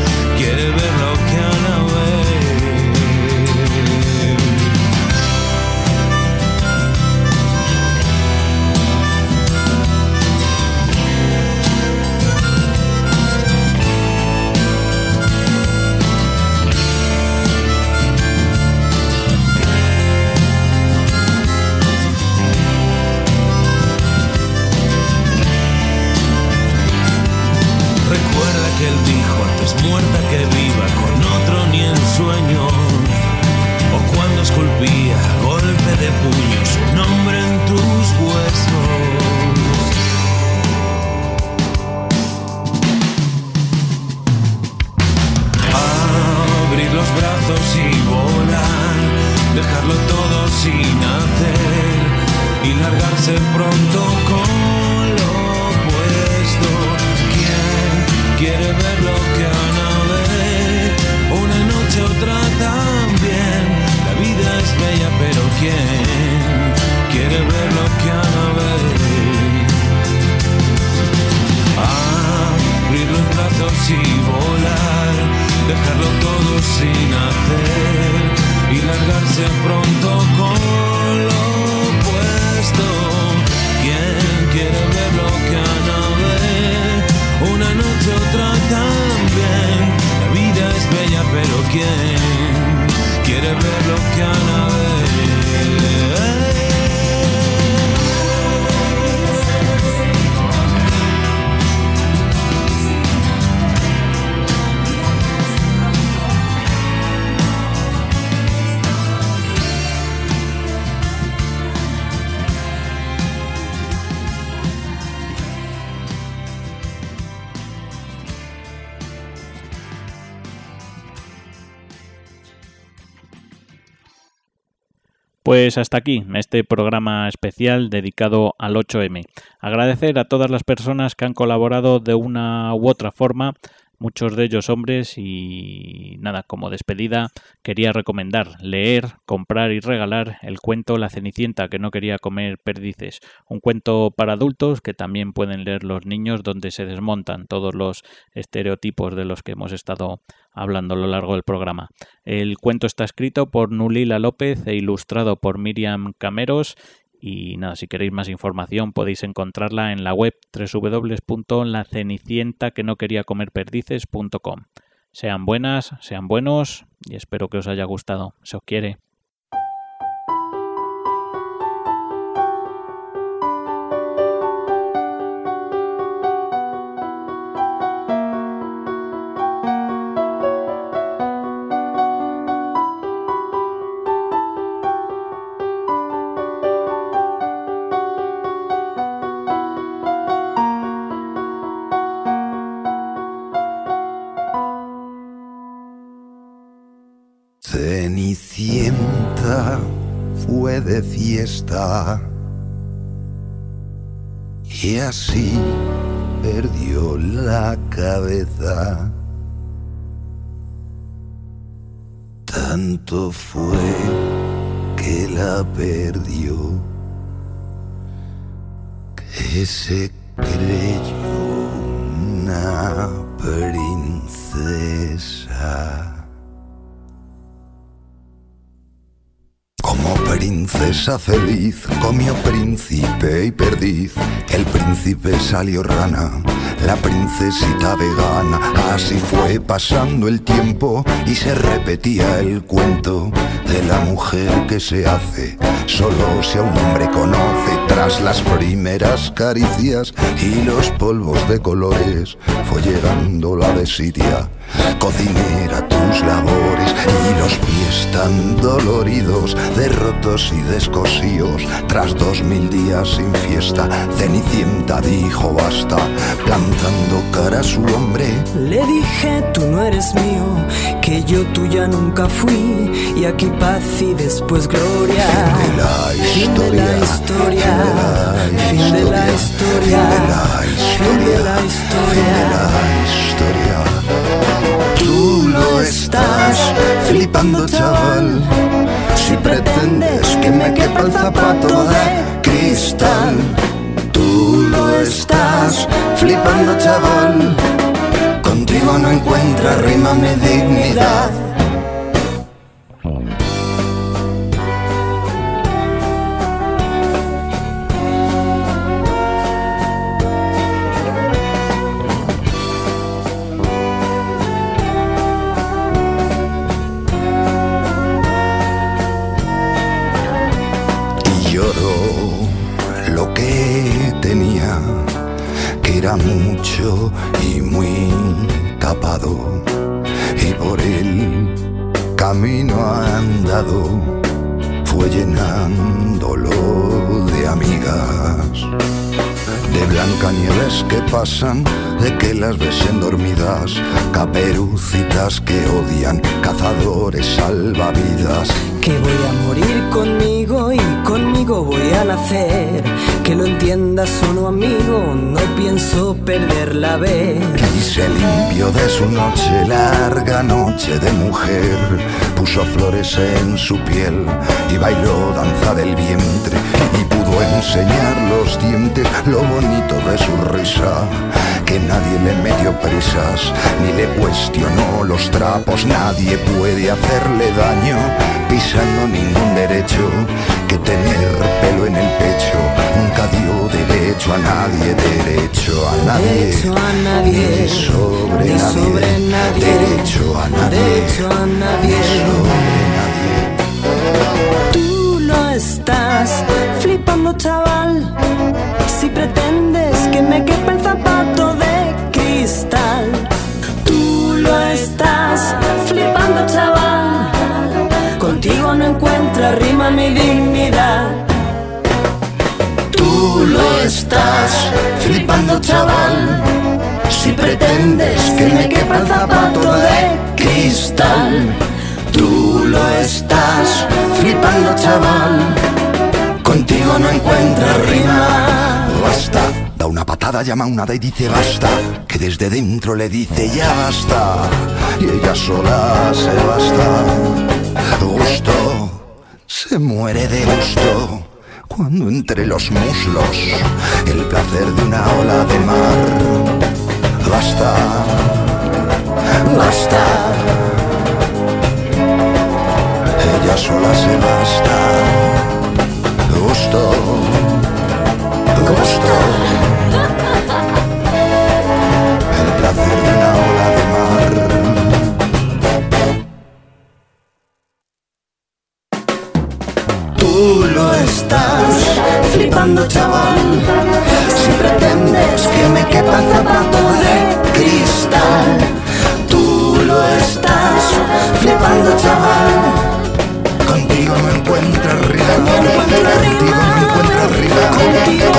Pues hasta aquí este programa especial dedicado al 8M. Agradecer a todas las personas que han colaborado de una u otra forma, muchos de ellos hombres y nada, como despedida quería recomendar leer, comprar y regalar el cuento La Cenicienta que no quería comer perdices, un cuento para adultos que también pueden leer los niños donde se desmontan todos los estereotipos de los que hemos estado hablando a lo largo del programa. El cuento está escrito por Nulila López e ilustrado por Miriam Cameros y nada, si queréis más información podéis encontrarla en la web www.lacenicienta que no quería comer perdices.com. Sean buenas, sean buenos y espero que os haya gustado. Se os quiere. Fue de fiesta y así perdió la cabeza. Tanto fue que la perdió que se creyó una princesa. Como princesa feliz comió príncipe y perdiz. El príncipe salió rana, la princesita vegana. Así fue pasando el tiempo y se repetía el cuento de la mujer que se hace. Solo si a un hombre conoce tras las primeras caricias y los polvos de colores fue llegando la desidia. Cocinera tus labores y los pies tan doloridos, derrotos y descosíos. Tras dos mil días sin fiesta, Cenicienta dijo basta, plantando cara a su hombre. Le dije, tú no eres mío, que yo tuya nunca fui, y aquí paz y después gloria. Fin de la historia, fin de la historia, fin de la historia. Tú lo estás flipando, chaval. Si pretendes que me quepa el zapato de cristal, estás flipando, chaval. Contigo no encuentra rima mi dignidad. Mucho y muy tapado, y por el camino andado fue llenándolo de amigas. De Blancanieves que pasan, de que las besen dormidas, caperucitas que odian, cazadores salvavidas. Que voy a morir conmigo y conmigo voy a nacer. Que lo entiendas solo amigo, no pienso perder la vez. Y se de su noche, larga noche de mujer. Puso flores en su piel y bailó danza del vientre. Y pudo enseñar los dientes, lo bonito de su risa. Que nadie le metió prisas, ni le cuestionó los trapos, nadie puede hacerle daño pisando ningún derecho. Que tener pelo en el pecho nunca dio derecho a nadie, derecho a nadie. Derecho a nadie, Ni sobre ni nadie, sobre nadie, derecho a nadie, derecho a nadie. ni sobre nadie. Estás flipando, chaval. Si pretendes que me quepa el zapato de cristal, tú lo estás flipando, chaval. Contigo no encuentra rima mi dignidad. Tú lo estás flipando, chaval. Si pretendes que me quepa el zapato de cristal, tú lo estás flipando, chaval. Contigo no encuentras rima. Basta, da una patada, llama una y dice basta. Que desde dentro le dice ya basta. Y ella sola se basta. Gusto, se muere de gusto. Cuando entre los muslos el placer de una ola de mar. Basta, basta. Ella sola se basta. Gusto, gusto. El placer de una ola de mar. Tú lo estás flipando, chaval. Si pretendes que me quepa zapato de cristal, tú lo estás flipando, chaval. Contigo contigo encuentras rival, contigo